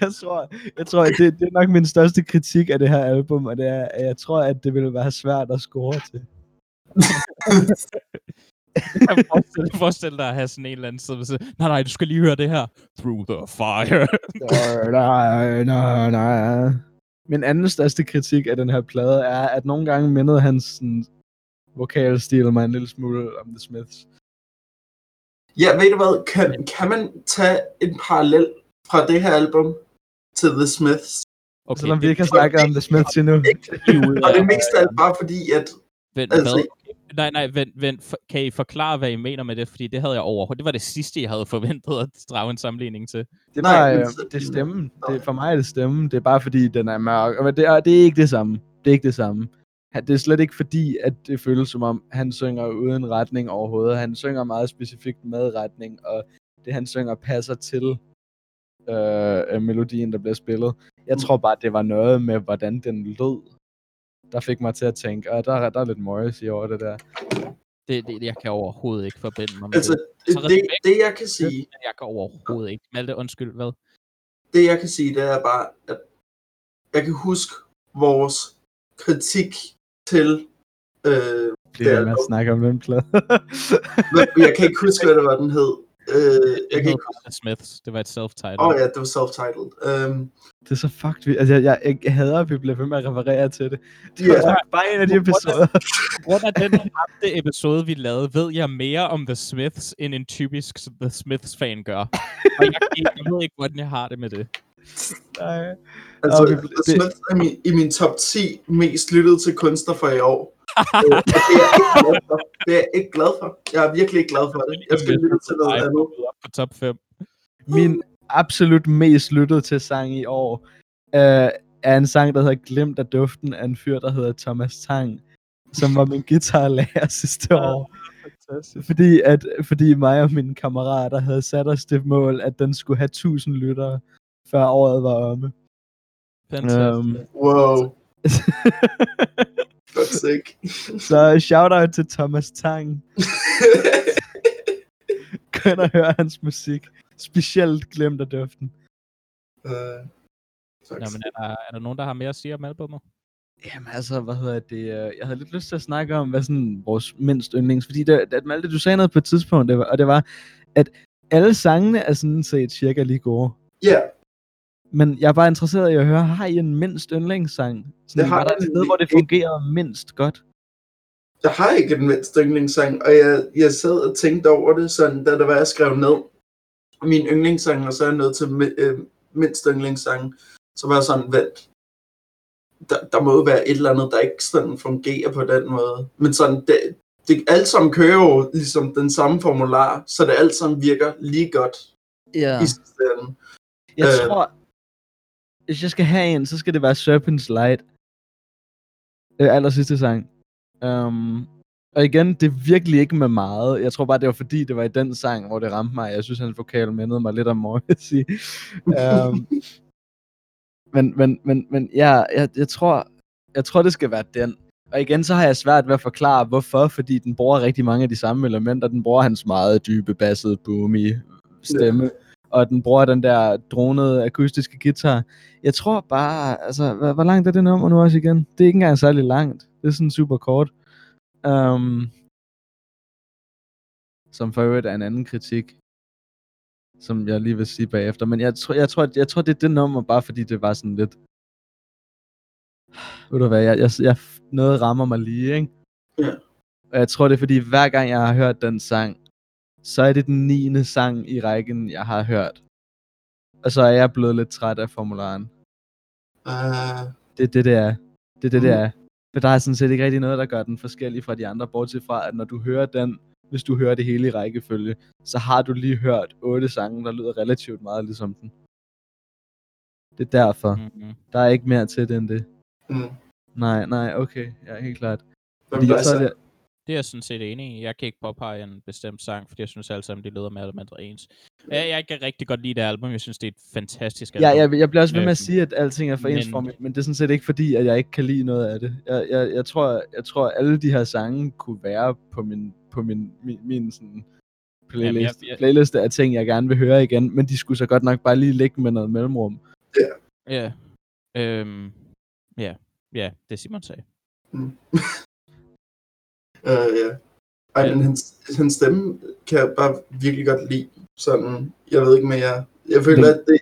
jeg tror, jeg tror det, det er nok min største kritik af det her album, og det er, at jeg tror, at det ville være svært at score til. [laughs] Jeg kan forestille, forestille dig at have sådan en eller anden sige, nej, nej, du skal lige høre det her. Through the fire. nej, nej, nej. Min anden største kritik af den her plade er, at nogle gange mindede hans sådan, vokalstil mig en lille smule om The Smiths. Ja, ved du hvad? Kan, kan man tage en parallel fra det her album til The Smiths? Okay, Selvom vi ikke har snakket om The Smiths endnu. [laughs] Og det er mest af alt bare fordi, at Vent, Altså- hvad? Nej, nej, vent, vent. For- Kan I forklare, hvad I mener med det? Fordi det havde jeg overhovedet. Det var det sidste, jeg havde forventet at drage en sammenligning til. Det Nej, var, men øh, så- det er stemmen. Nej. Det, for mig er det stemmen. Det er bare fordi, den er mørk. Og det er, det er ikke det samme. Det er ikke det samme. Det er slet ikke fordi, at det føles som om, han synger uden retning overhovedet. Han synger meget specifikt med retning, og det han synger passer til øh, øh, melodien, der bliver spillet. Jeg Mm. tror bare, det var noget med, hvordan den lød, der fik mig til at tænke, at der, er- der er lidt Morrissey over det der. Det, det, jeg kan overhovedet ikke forbinde mig med altså, det. Så det, respekt. det jeg kan sige, Jeg kan overhovedet ikke. Malte, undskyld, hvad? det jeg kan sige, det er bare, at jeg kan huske vores kritik til øh, Det er med at dog- snakke om den plade. jeg kan ikke huske, hvad det var, den hed. Øh, jeg kan ikke The Smiths. Det var et self-title. Åh oh, ja, det var self-titled. Um, Det er så fucked. vi- Altså, jeg, jeg, jeg hader, at vi bliver ved med at referere til det. Det var bare en af de episoder. Grund af den ramte episode, vi lavede, ved jeg mere om The Smiths, end en typisk The Smiths-fan gør. Og jeg, jeg ved ikke, hvordan jeg har det med det. Nej. altså, The det- Smiths er min, i min top 10 mest lyttede til kunstner for i år. Øh, det er. Det er jeg ikke glad for. Jeg er virkelig ikke glad for det. Jeg skal lytte til noget andet. Op på top 5. Min absolut mest lyttede til sang i år øh, er en sang, der hedder Glemt af duften af en fyr, der hedder Thomas Tang, som var min guitarlærer [laughs] sidste år. Fordi, at, fordi mig og mine kammerater havde sat os det mål, at den skulle have 1000 lyttere, før året var omme. Fantastisk. Um, Wow, [laughs] godt sick. så shout-out til Thomas Tang. [laughs] Gå ind og høre hans musik. Specielt Glemt af duften. uh, Nå, men er, der, er der nogen, der har mere at sige om albumet? Jamen altså, hvad hedder det? øh, Jeg havde lidt lyst til at snakke om, hvad sådan vores mindst yndlings, fordi det, det, Malte, du sagde noget på et tidspunkt, det var, og det var, at alle sangene er sådan set cirka lige gode. Ja, Men jeg er bare interesseret i at høre, har I en mindst yndlingssang? Sådan, Det har var der jeg et sted, hvor det ikke. fungerer mindst godt? jeg har ikke en mindst yndlingssang, og jeg, jeg sad og tænkte over det, sådan, da det var, jeg skrev ned min yndlingssang, og så er jeg nødt til mi- øh, mindst yndlingssang. Så var jeg sådan, vent, der, der må jo være et eller andet, der ikke sådan fungerer på den måde. Men sådan, det, det alt sammen kører jo ligesom den samme formular, så det alt sammen virker lige godt Ja. i sidste ende. Jeg Øh. tror, hvis jeg skal have en, så skal det være Serpent's Light. Øh, aller sidste sang. Um, og igen, det er virkelig ikke med meget. Jeg tror bare, det var fordi, det var i den sang, hvor det ramte mig. Jeg synes, hans vokal mindede mig lidt om Morrissey. um, men, men, men, men ja, jeg, jeg, tror, jeg tror, det skal være den. Og igen, så har jeg svært ved at forklare, hvorfor. Fordi den bruger rigtig mange af de samme elementer. Den bruger hans meget dybe, bassede, boomy stemme. Og den bruger den der dronede akustiske guitar. Jeg tror bare, altså, hvor, hvor langt er det nummer nu også igen? Det er ikke engang særlig langt. Det er sådan super kort. Um, som for øvrigt er en anden kritik, som jeg lige vil sige bagefter. Men jeg tror, jeg tror, jeg tror det er det nummer, bare fordi det var sådan lidt... Ved du hvad, jeg, jeg, jeg, noget rammer mig lige, ikke? Ja. Og jeg tror, det er fordi, hver gang jeg har hørt den sang, så er det den niende sang i rækken, jeg har hørt. Og så er jeg blevet lidt træt af formularen. Uh, Det er det, det er. Det er det, det Mm. er. Men der er sådan set ikke rigtig noget, der gør den forskellig fra de andre, bortset fra, at når du hører den, hvis du hører det hele i rækkefølge, så har du lige hørt otte sange, der lyder relativt meget ligesom den. Det er derfor. Mm-hmm. Der er ikke mere til det end det. Mm. Nej, nej, okay. Ja, helt klart. Fordi jeg så er det, Det er jeg sådan set enig i. Jeg kan ikke påpege en bestemt sang, fordi jeg synes alle sammen, de lyder mere eller mindre ens. Jeg, jeg kan rigtig godt lide det album. Jeg synes, det er et fantastisk album. ja, jeg, jeg bliver også ved med at Øhm, sige, at alting er for ens men- for mig, men det er sådan set ikke fordi, at jeg ikke kan lide noget af det. Jeg, jeg, jeg, tror, jeg tror, alle de her sange kunne være på min, på min, min, min sådan playlist, Jamen, jeg- jeg- playliste af ting, jeg gerne vil høre igen, men de skulle så godt nok bare lige ligge med noget mellemrum. Ja. Øhm, ja. Ja, det Simon sagde. [laughs] Øh, ja. Ej, Ja. men hans, hans stemme kan jeg bare virkelig godt lide. Sådan, jeg ved ikke mere. Jeg føler, Den- at det,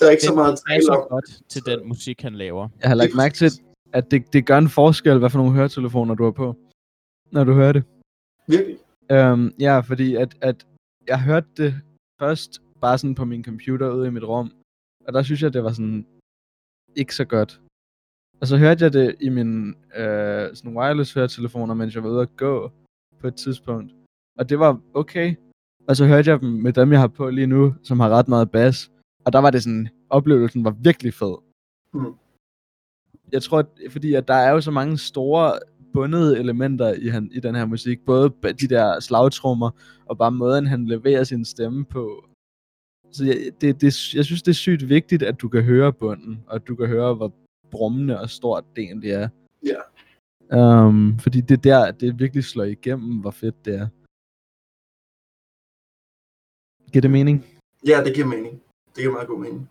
der er ikke så Den meget at tale om. godt til den musik, han laver. Jeg har lagt Lige mærke til, at det, det gør en forskel, hvad for nogle høretelefoner du har på, når du hører det. Virkelig. Øhm, ja, fordi at, at jeg hørte det først bare sådan på min computer ude i mit rum, og der synes jeg, det var sådan ikke så godt. Og så hørte jeg det i min øh, sådan wireless høretelefoner, mens jeg var ude at gå på et tidspunkt. Og det var okay. Og så hørte jeg dem med dem, jeg har på lige nu, som har ret meget bass. Og der var det sådan, oplevelsen var virkelig fed. Mm. Jeg tror, at, fordi at der er jo så mange store bundede elementer i, han, i den her musik. Både de der slagtrummer, og bare måden, han leverer sin stemme på. Så jeg, det, det, jeg synes, det er sygt vigtigt, at du kan høre bunden, og at du kan høre, hvor brummende og stort det egentlig er. Ja. Um, fordi det er der, det virkelig slår igennem, hvor fedt det er. Giver det mening? Ja, det giver mening. Det giver meget god mening.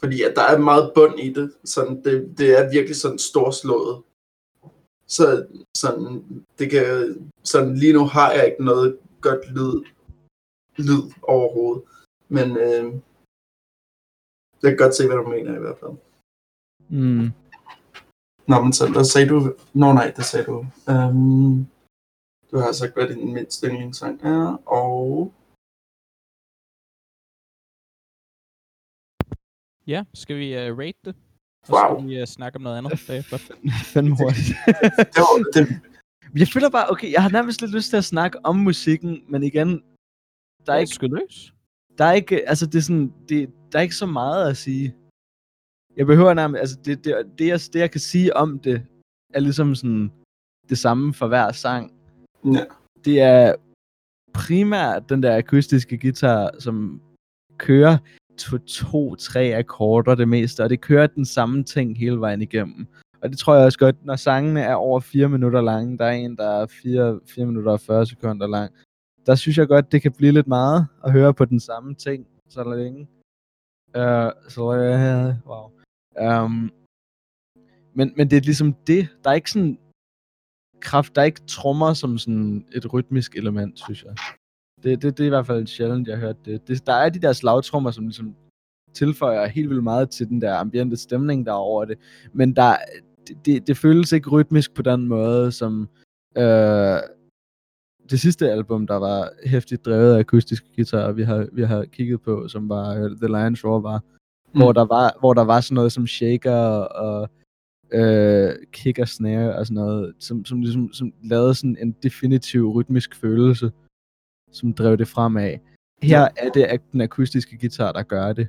Fordi at der er meget bund i det. Sådan, det, det er virkelig sådan storslået. Så sådan, det kan, sådan, lige nu har jeg ikke noget godt lyd, lyd overhovedet. Men øh, jeg kan godt se, hvad du mener i hvert fald. Mm. Nå, men så hvad sagde du? Nå nej, det sagde du. Um, du har sagt, hvad din mindste yndlingssang er, og... Ja, skal vi uh, rate det? Og Wow. så skal vi uh, snakke om noget andet bagefter. Fandme hurtigt. Det var, det, [laughs] jeg føler bare, okay, jeg har nærmest lidt lyst til at snakke om musikken, men igen, der er ikke, sgu løs. der er ikke, altså det er sådan, det, der er ikke så meget at sige. Jeg behøver nærmest, altså det, det, det, jeg, det jeg kan sige om det, er ligesom sådan det samme for hver sang. ja. Det er primært den der akustiske guitar, som kører to, to, tre akkorder det meste, og det kører den samme ting hele vejen igennem. Og det tror jeg også godt, når sangene er over 4 minutter lange, der er en, der er 4, 4 minutter og 40 sekunder lang, der synes jeg godt, det kan blive lidt meget at høre på den samme ting så længe. Uh, så uh, wow. Um, men, men det er ligesom det. Der er ikke sådan kraft, der er ikke trommer som sådan et rytmisk element, synes jeg. Det, det, det er i hvert fald sjældent, jeg har hørt det. det. Der er de der slagtrommer, som ligesom tilføjer helt vildt meget til den der ambiente stemning, der er over det. Men der, det, det, det føles ikke rytmisk på den måde, som øh, det sidste album, der var hæftigt drevet af akustiske guitar, vi har, vi har kigget på, som var øh, The Lion's Roar var, mm. hvor, der var, hvor der var sådan noget som shaker og øh, kick og snare og sådan noget, som, som ligesom som lavede sådan en definitiv rytmisk følelse, som drev det fremad. Her er det ak- den akustiske guitar, der gør det.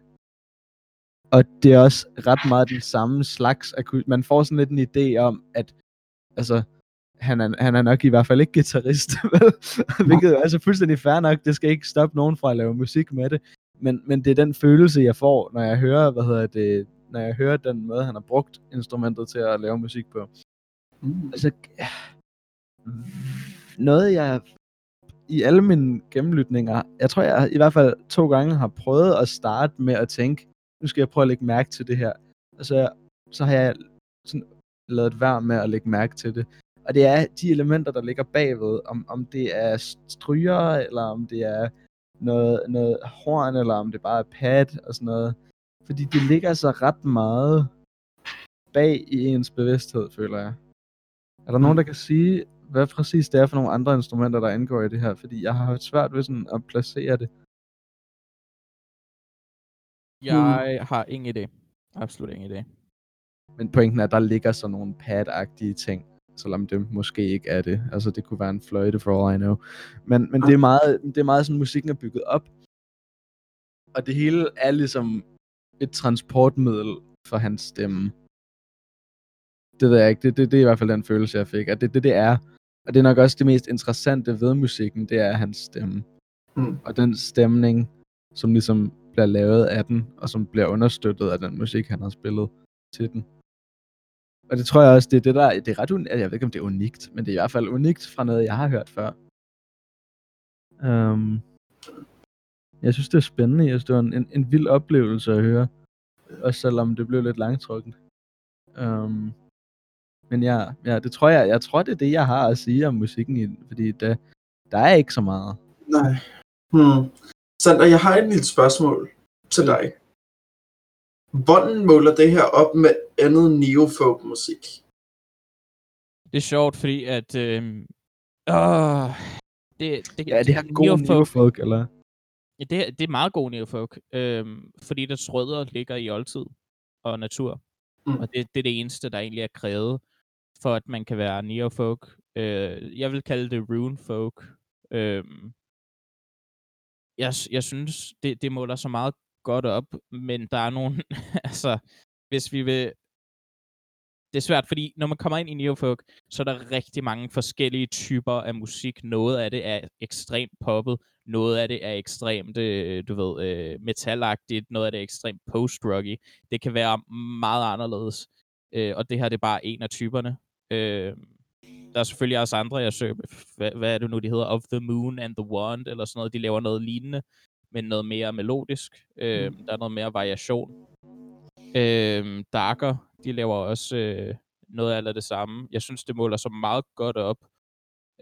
Og det er også ret meget den samme slags akustik. Man får sådan lidt en idé om, at altså, han er, han er nok i hvert fald ikke guitarist, [laughs] hvilket er altså fuldstændig fair nok. Det skal ikke stoppe nogen fra at lave musik med det. Men, men det er den følelse, jeg får, når jeg hører, hvad hedder det, når jeg hører den måde, han har brugt instrumentet til at lave musik på. Mm. Altså, noget jeg i alle mine gennemlytninger, jeg tror jeg i hvert fald to gange har prøvet at starte med at tænke, nu skal jeg prøve at lægge mærke til det her. Altså, så har jeg sådan lavet være med at lægge mærke til det. Og det er de elementer, der ligger bagved, om, om det er stryger, eller om det er noget, noget horn, eller om det bare er pad og sådan noget. Fordi det ligger så ret meget bag i ens bevidsthed, føler jeg. Er der nogen, der kan sige, hvad præcis det er for nogle andre instrumenter, der indgår i det her? Fordi jeg har haft svært ved sådan at placere det. Jeg har ingen idé. Absolut ingen idé. Men pointen er, at der ligger sådan nogle pad-agtige ting, selvom det måske ikke er det. Altså, det kunne være en fløjte, for all I know. Men, men det, er meget, det er meget sådan, musikken er bygget op. Og det hele er ligesom et transportmiddel for hans stemme. Det ved jeg ikke. Det, det, det er i hvert fald den følelse, jeg fik. At det det, det er. Og det er nok også det mest interessante ved musikken, det er hans stemme. Mm. Og den stemning, som ligesom bliver lavet af den, og som bliver understøttet af den musik, han har spillet til den. Og det tror jeg også, det er det der, det er ret unikt, altså, jeg ved ikke om det er unikt, men det er i hvert fald unikt fra noget, jeg har hørt før. Um, jeg synes, det er spændende. Jeg synes, det var en, en, en vild oplevelse at høre. Også selvom det blev lidt langtrukken. Um, men ja, ja, det tror jeg, jeg tror, det er det, jeg har at sige om musikken, fordi det, der er ikke så meget. Nej. Hmm. Sander, jeg har et lille spørgsmål til dig. Hvordan måler det her op med andet neofolk musik? Det er sjovt, fordi at... Øh, åh, det, det, Ja, det her god neofolk- neofolk, eller? Ja, det, det er meget god neofolk, øhm, fordi dets rødder ligger i oldtid og natur. Mm. Og det, det er det eneste, der egentlig er krævet, for at man kan være neofolk. Øh, jeg vil kalde det runefolk. Øhm, jeg, jeg synes, det, det måler så meget godt op, men der er nogle, [laughs] altså, hvis vi vil, det er svært, fordi når man kommer ind i neofolk, så er der rigtig mange forskellige typer af musik. Noget af det er ekstremt poppet, noget af det er ekstremt, øh, du ved, øh, metalagtigt, noget af det er ekstremt post-rocky. Det kan være meget anderledes, øh, og det her det er bare en af typerne. Der er selvfølgelig også andre, jeg søger, hvad, hvad er det nu, de hedder, Of the Moon and the Wand, eller sådan noget, de laver noget lignende, men noget mere melodisk. Øh, der er noget mere variation. Øh, Darker, de laver også øh, noget af det samme. Jeg synes, det måler så meget godt op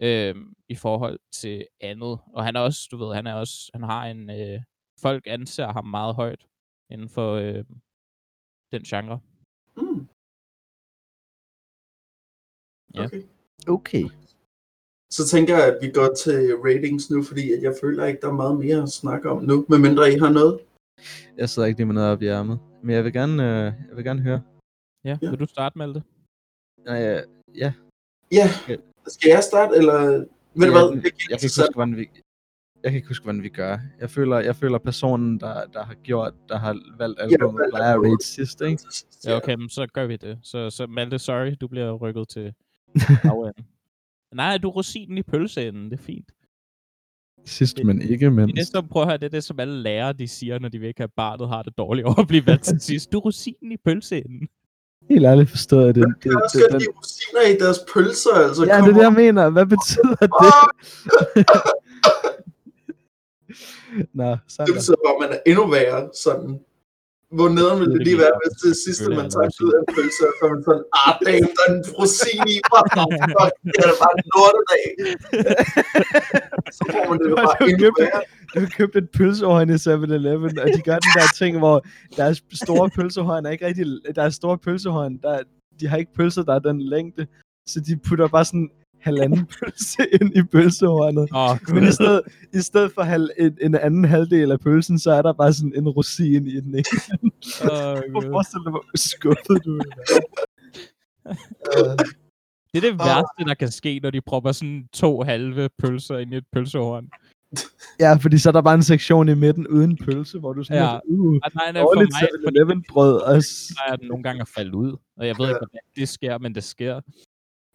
øh, i forhold til andet. Og han er også, du ved, han er også, han har en, øh, folk anser ham meget højt inden for øh, den genre. Hmm. Ja. Okay. Okay. Så tænker jeg, at vi går til ratings nu, fordi at jeg føler ikke, der er meget mere at snakke om nu, medmindre I har noget. Jeg sidder ikke lige med noget op i ærmet. Men jeg vil gerne, øh, jeg vil gerne høre. Ja, Ja. vil du starte med det? Nej, ja, ja. Ja, skal jeg starte, eller... Ved du Ja, hvad? er Jeg kan ikke huske, hvordan vi... Jeg kan ikke huske, hvordan vi gør. Jeg føler, jeg føler personen, der, der har gjort, der har valgt albumet, plejer at albumet. rate sidst, ikke? Ja, okay, men så gør vi det. Så, så Malte, sorry, du bliver rykket til [laughs] bagenden. Nej, du er rosinen i pølseenden, det er fint. Sidst, Det- men ikke Det er mindst. det, som, prøv at høre, det er det, som alle lærere, de siger, når de vil ikke have barnet har det dårligt over at blive valgt til [laughs] sidst. Du er rosinen i pølseenden. Helt ærligt forstået jeg det. Jeg det, kan også det, den, lide rosiner i deres pølser, altså. ja, det er det, jeg mener. Hvad betyder det? [laughs] Nå, Det sådan. betyder bare, at man er endnu værre, sådan. Hvor nederen ville det lige være, hvis det sidste, man er tager ud af en pølse, og så man sådan, ah, damn, der er en rosin i, what the fuck, det er da bare en lortedag. Så får man det [laughs] bare endnu købt et- værre. Du har købt et pølsehorn i 7-Eleven, og de gør den der ting, hvor deres store pølsehorn er ikke rigtig... Deres store pølsehorn, der, de har ikke pølser, der er den længde, så de putter bare sådan halvanden [laughs] pølse ind i pølsehornet. Oh, Men i stedet, i stedet for halv, en, en anden halvdel af pølsen, så er der bare sådan en rosin i den ene. [laughs] oh, forestille dig, hvor skuffet du er. [laughs] Det er det værste, der kan ske, når de propper sådan to halve pølser ind i et pølsehorn. ja, fordi så er der bare en sektion i midten uden pølse, hvor du sådan Ja. uh, Og nej, nej, for mig, fordi 7-Eleven brød også. plejer den nogle gange at falde ud. Og jeg ved Ja. ikke, hvordan det sker, men det sker.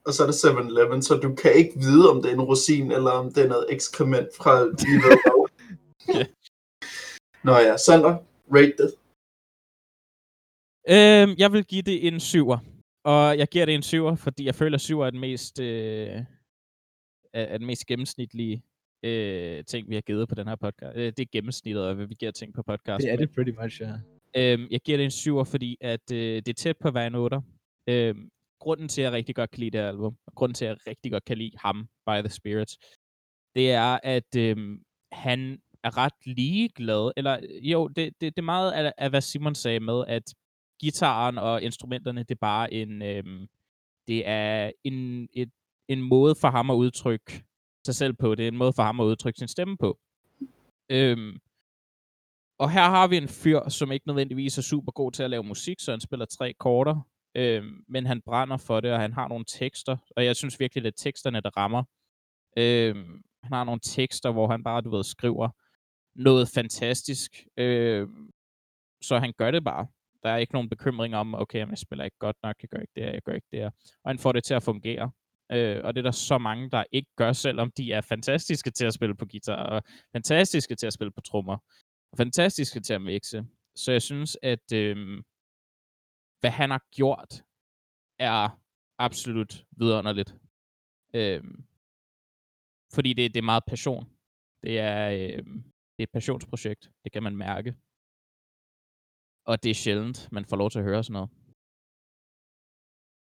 Og så er det 7-Eleven, så du kan ikke vide, om det er en rosin, eller om det er noget ekskrement fra livet. Ja. [laughs] Nå ja, Sander, rate det. Øhm, jeg vil give det en syver. Og jeg giver det en syver, fordi jeg føler, at syver er den mest, øh, er, den mest gennemsnitlige øh, ting, vi har givet på den her podcast. Øh, det er gennemsnittet af, hvad vi giver ting på podcast. Det er det pretty much, ja. Øhm, jeg giver det en syver, fordi at, øh, det er tæt på hver en otter. Øhm, grunden til, at jeg rigtig godt kan lide det album, og grunden til, at jeg rigtig godt kan lide ham, By the Spirits, det er, at øh, han er ret ligeglad, eller jo, det, det, det er meget af, af, hvad Simon sagde med, at gitaren og instrumenterne, det er bare en, øh, det er en, et, en måde for ham at udtrykke sig selv på. Det er en måde for ham at udtrykke sin stemme på. Øhm, og her har vi en fyr, som ikke nødvendigvis er super god til at lave musik, så han spiller tre korter. Øh, men han brænder for det, og han har nogle tekster, og jeg synes virkelig, det er teksterne, der rammer. Øh, han har nogle tekster, hvor han bare, du ved, skriver noget fantastisk. Øh, så han gør det bare. Der er ikke nogen bekymring om, okay, jeg spiller ikke godt nok, jeg gør ikke det her, jeg gør ikke det her. Og han får det til at fungere. Øh, og det er der så mange, der ikke gør, selvom de er fantastiske til at spille på guitar, og fantastiske til at spille på trommer, og fantastiske til at mixe. Så jeg synes, at øh, hvad han har gjort, er absolut vidunderligt. Øh, fordi det, det er meget passion. Det er, øh, det er et passionsprojekt. Det kan man mærke. Og det er sjældent, man får lov til at høre sådan noget.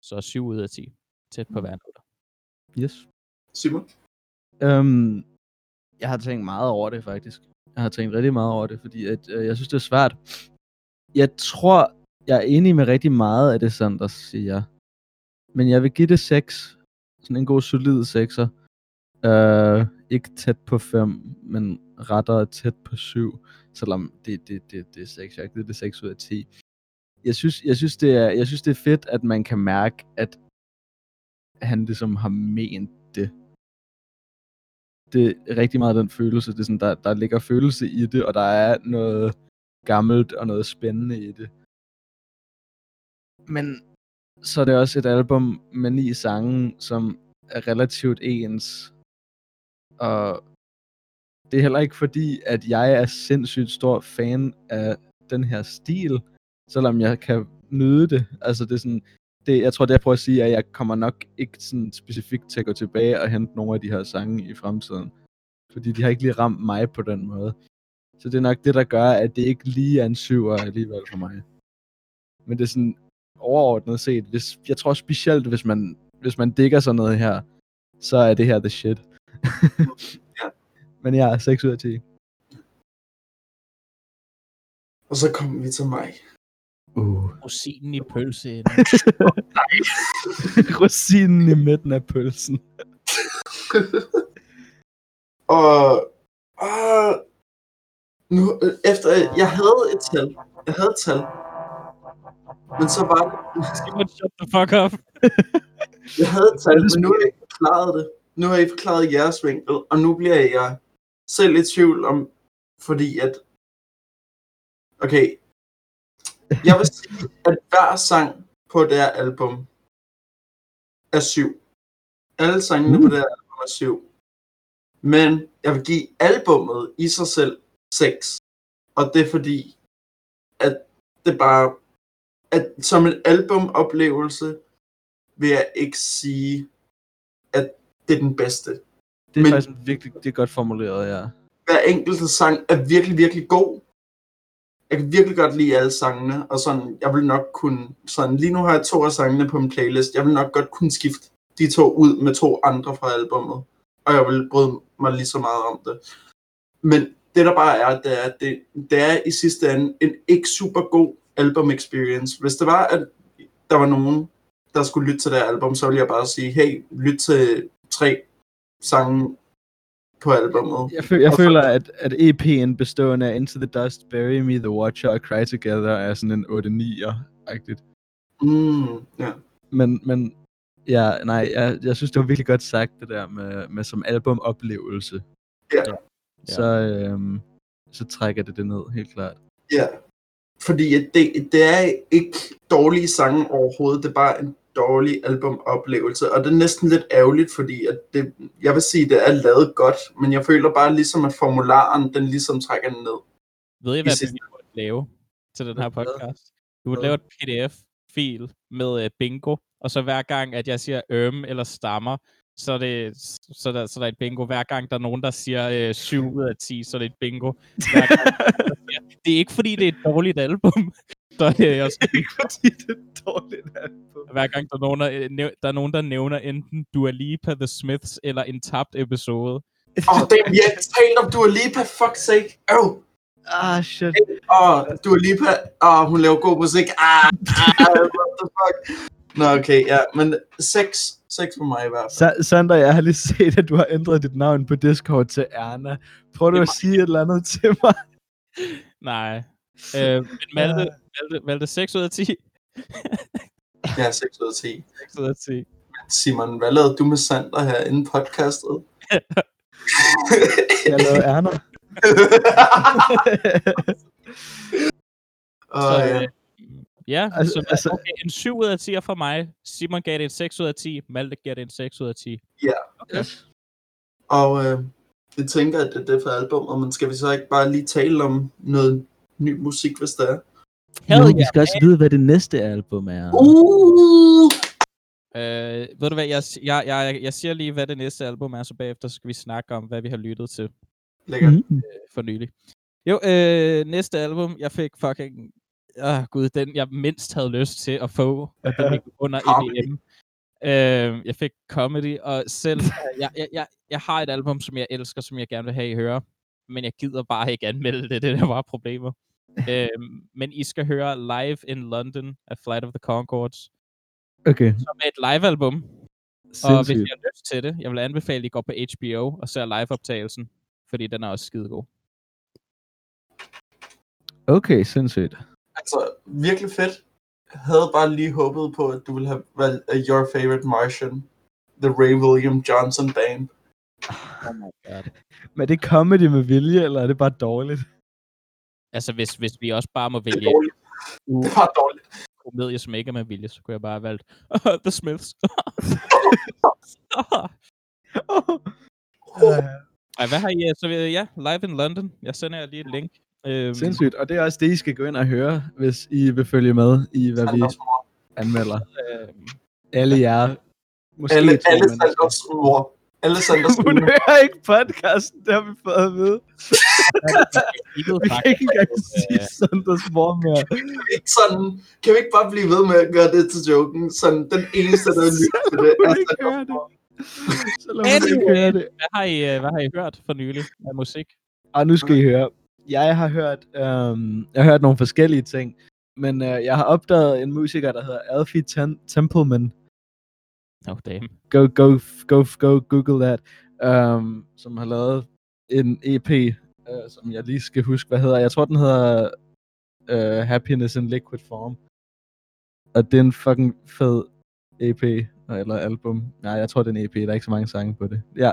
Så 7 ud af 10. Tæt på hver noter. Yes. Simon? Øhm, jeg har tænkt meget over det, faktisk. Jeg har tænkt rigtig meget over det, fordi at, øh, jeg synes, det er svært. Jeg tror, jeg er enig med rigtig meget af det, Sanders siger. Men jeg vil give det 6. Sådan en god, solid 6'er. Øh, ikke tæt på 5, men rettere tæt på 7. Selvom det, det, det, det er 6. Jeg det er 6 ud af 10. Jeg synes, jeg, synes, det er, jeg synes, det er fedt, at man kan mærke, at han ligesom har ment det. Det er rigtig meget den følelse. Det er sådan, der, der ligger følelse i det, og der er noget gammelt og noget spændende i det. Men så er det også et album med ni sange, som er relativt ens. Og det er heller ikke fordi, at jeg er sindssygt stor fan af den her stil, selvom jeg kan nyde det. Altså det er sådan, det, jeg tror, det jeg prøver at sige, er, at jeg kommer nok ikke sådan specifikt til at gå tilbage og hente nogle af de her sange i fremtiden. Fordi de har ikke lige ramt mig på den måde. Så det er nok det, der gør, at det ikke lige er en syver alligevel for mig. Men det er sådan overordnet set, hvis, jeg tror specielt, hvis man, hvis man digger sådan noget her, så er det her the shit. ja. [laughs] Men ja, 6 ud af 10. Og så kommer vi til mig. Uh. Rosinen i pølsen. [laughs] Rosinen i midten af pølsen. [laughs] og, og nu, efter, jeg havde et tal. Jeg havde et tal. Men så var det... Skal man shut the fuck up? [laughs] jeg havde et tal, men nu har jeg forklaret det. Nu har I forklaret jeres vinkel, og nu bliver jeg selv i tvivl om, fordi at... Okay, jeg vil sige, at hver sang på det her album er syv. Alle sangene mm. på det her album er syv. Men jeg vil give albummet i sig selv seks. Og det er fordi, at det bare... At som en albumoplevelse vil jeg ikke sige, at det er den bedste. Det er Men, faktisk virkelig det er godt formuleret, ja. Hver enkelte sang er virkelig, virkelig god jeg kan virkelig godt lide alle sangene, og sådan, jeg vil nok kunne, sådan, lige nu har jeg to af sangene på min playlist, jeg vil nok godt kunne skifte de to ud med to andre fra albummet, og jeg vil bryde mig lige så meget om det. Men det der bare er, det er, det, det er i sidste ende en ikke super god album experience. Hvis det var, at der var nogen, der skulle lytte til det album, så ville jeg bare sige, hey, lyt til tre sange på albumet. Jeg, føl- jeg føler, at, at EP'en bestående af Into the Dust, Bury Me, The Watcher og Cry Together er sådan en 8-9'er-agtigt. Mm, ja. Men, men ja, nej, jeg, jeg synes, det var virkelig godt sagt, det der med, med som albumoplevelse. Ja. Så, øhm, så trækker det det ned, helt klart. Ja, fordi det, det er ikke dårlige sange overhovedet, det er bare en dårlig albumoplevelse, og det er næsten lidt ærgerligt, fordi at det, jeg vil sige, det er lavet godt, men jeg føler bare ligesom, at formularen, den ligesom trækker den ned. Ved I, hvad vi burde lave til den her podcast? Du burde lave et pdf-fil med uh, bingo, og så hver gang, at jeg siger øm eller stammer, så er, det, så, der, så der er et bingo. Hver gang der er nogen, der siger øh, 7 ud af 10, så er det et bingo. Gang, siger, det er ikke, fordi det er et dårligt album. [laughs] Så er det også ikke, fordi det er et dårligt album. Hver gang der er, nogen, der, øh, der er nogen, der nævner enten Dua Lipa, The Smiths eller en tabt episode. Åh, oh, damn, vi har talt om Dua Lipa, fuck sake. Oh. Ah, shit. Åh, oh, Dua Lipa, åh, oh, hun laver god musik. Ah, ah, what the fuck. Nå, okay, ja, men 6 6 for mig i hvert fald. Sa- Sander, jeg har lige set, at du har ændret dit navn på Discord til Erna. Prøv du at sige et eller andet til mig? [laughs] Nej. Øh, men Malte, Malte, Malte 6 ud af 10. [laughs] Ja, 6 ud af 10. 6 ud af 10. Simon, hvad lavede du med Sander her inden podcastet? Jeg lavede [laughs] ærner. Og, Så, ja. øh, ja, Altså- altså, så altså- okay, en 7 ud af 10 fra mig. Simon gav det en 6 ud af 10. Malte gav det en 6 ud af 10. Yes. Og øh, jeg tænker, at det er det for albumet, men skal vi så ikke bare lige tale om noget ny musik, hvis der er? Hell yeah, vi skal også vide, hvad det næste album er. Uh! Øh, ved du hvad, jeg, jeg, jeg, jeg siger lige, hvad det næste album er, så bagefter skal vi snakke om, hvad vi har lyttet til Lækkert. Mm. for nylig. Jo, øh, næste album, jeg fik fucking... Åh, gud, den jeg mindst havde lyst til at få, og den [laughs] ligger under. EDM. Øh, jeg fik Comedy, og selv... jeg, jeg, jeg, jeg har et album, som jeg elsker, som jeg gerne vil have, I hører, men jeg gider bare ikke anmelde det, det er der bare problemer. [laughs] øh, men I skal høre Live in London af Flight of the Conchords, Okay, som er et live-album, og hvis. I har lyst til det, jeg vil anbefale, at I går på HBO og ser live-optagelsen, fordi den er også skidegod. Okay, sindssygt. Altså, virkelig fedt. Jeg havde bare lige håbet på, at du ville have valgt uh, Your Favorite Martian. The Ray William Johnson Band. Oh my god. Men er det comedy med vilje, eller er det bare dårligt? Altså, hvis, hvis vi også bare må Det er vælge dårligt. u- Det var dårligt. komedie, som ikke er med vilje, så kunne jeg bare have valgt [laughs] The Smiths. [laughs] Ej, hvad har I? øh, Så ja, Live in London. Jeg sender jer lige et link. Øhm, Sindssygt, og det er også det, I skal gå ind og høre, hvis I vil følge med i, hvad vi anmelder. øhm, Alle jer. Måske Alle, to alle. Sanders mor. Alle Sanders [laughs] Hun mor. hører ikke podcasten, det har vi fået at vide. [laughs] Vi kan faktisk ikke engang sige Sanders mor mere. Ikke sådan, kan vi ikke bare blive ved med at gøre det til joken? Sådan, den eneste, der [laughs] lytter til det, Hun er Sanders mor. Så lad mig ikke høre det. Hvad har, I, øh, hvad har I hørt for nylig af musik? Og nu skal I høre. Jeg har hørt, øhm, jeg har hørt nogle forskellige ting, men øh, jeg har opdaget en musiker, der hedder Alfie Tem- Templeman. Oh, damn. Go, go, go, go, google that. Um, som har lavet en EP, øh, som jeg lige skal huske, hvad hedder. Jeg tror, den hedder øh, Happiness in Liquid Form. Og det er en fucking fed EP, eller album. Nej, jeg tror, det er en EP. Der er ikke så mange sange på det. Ja,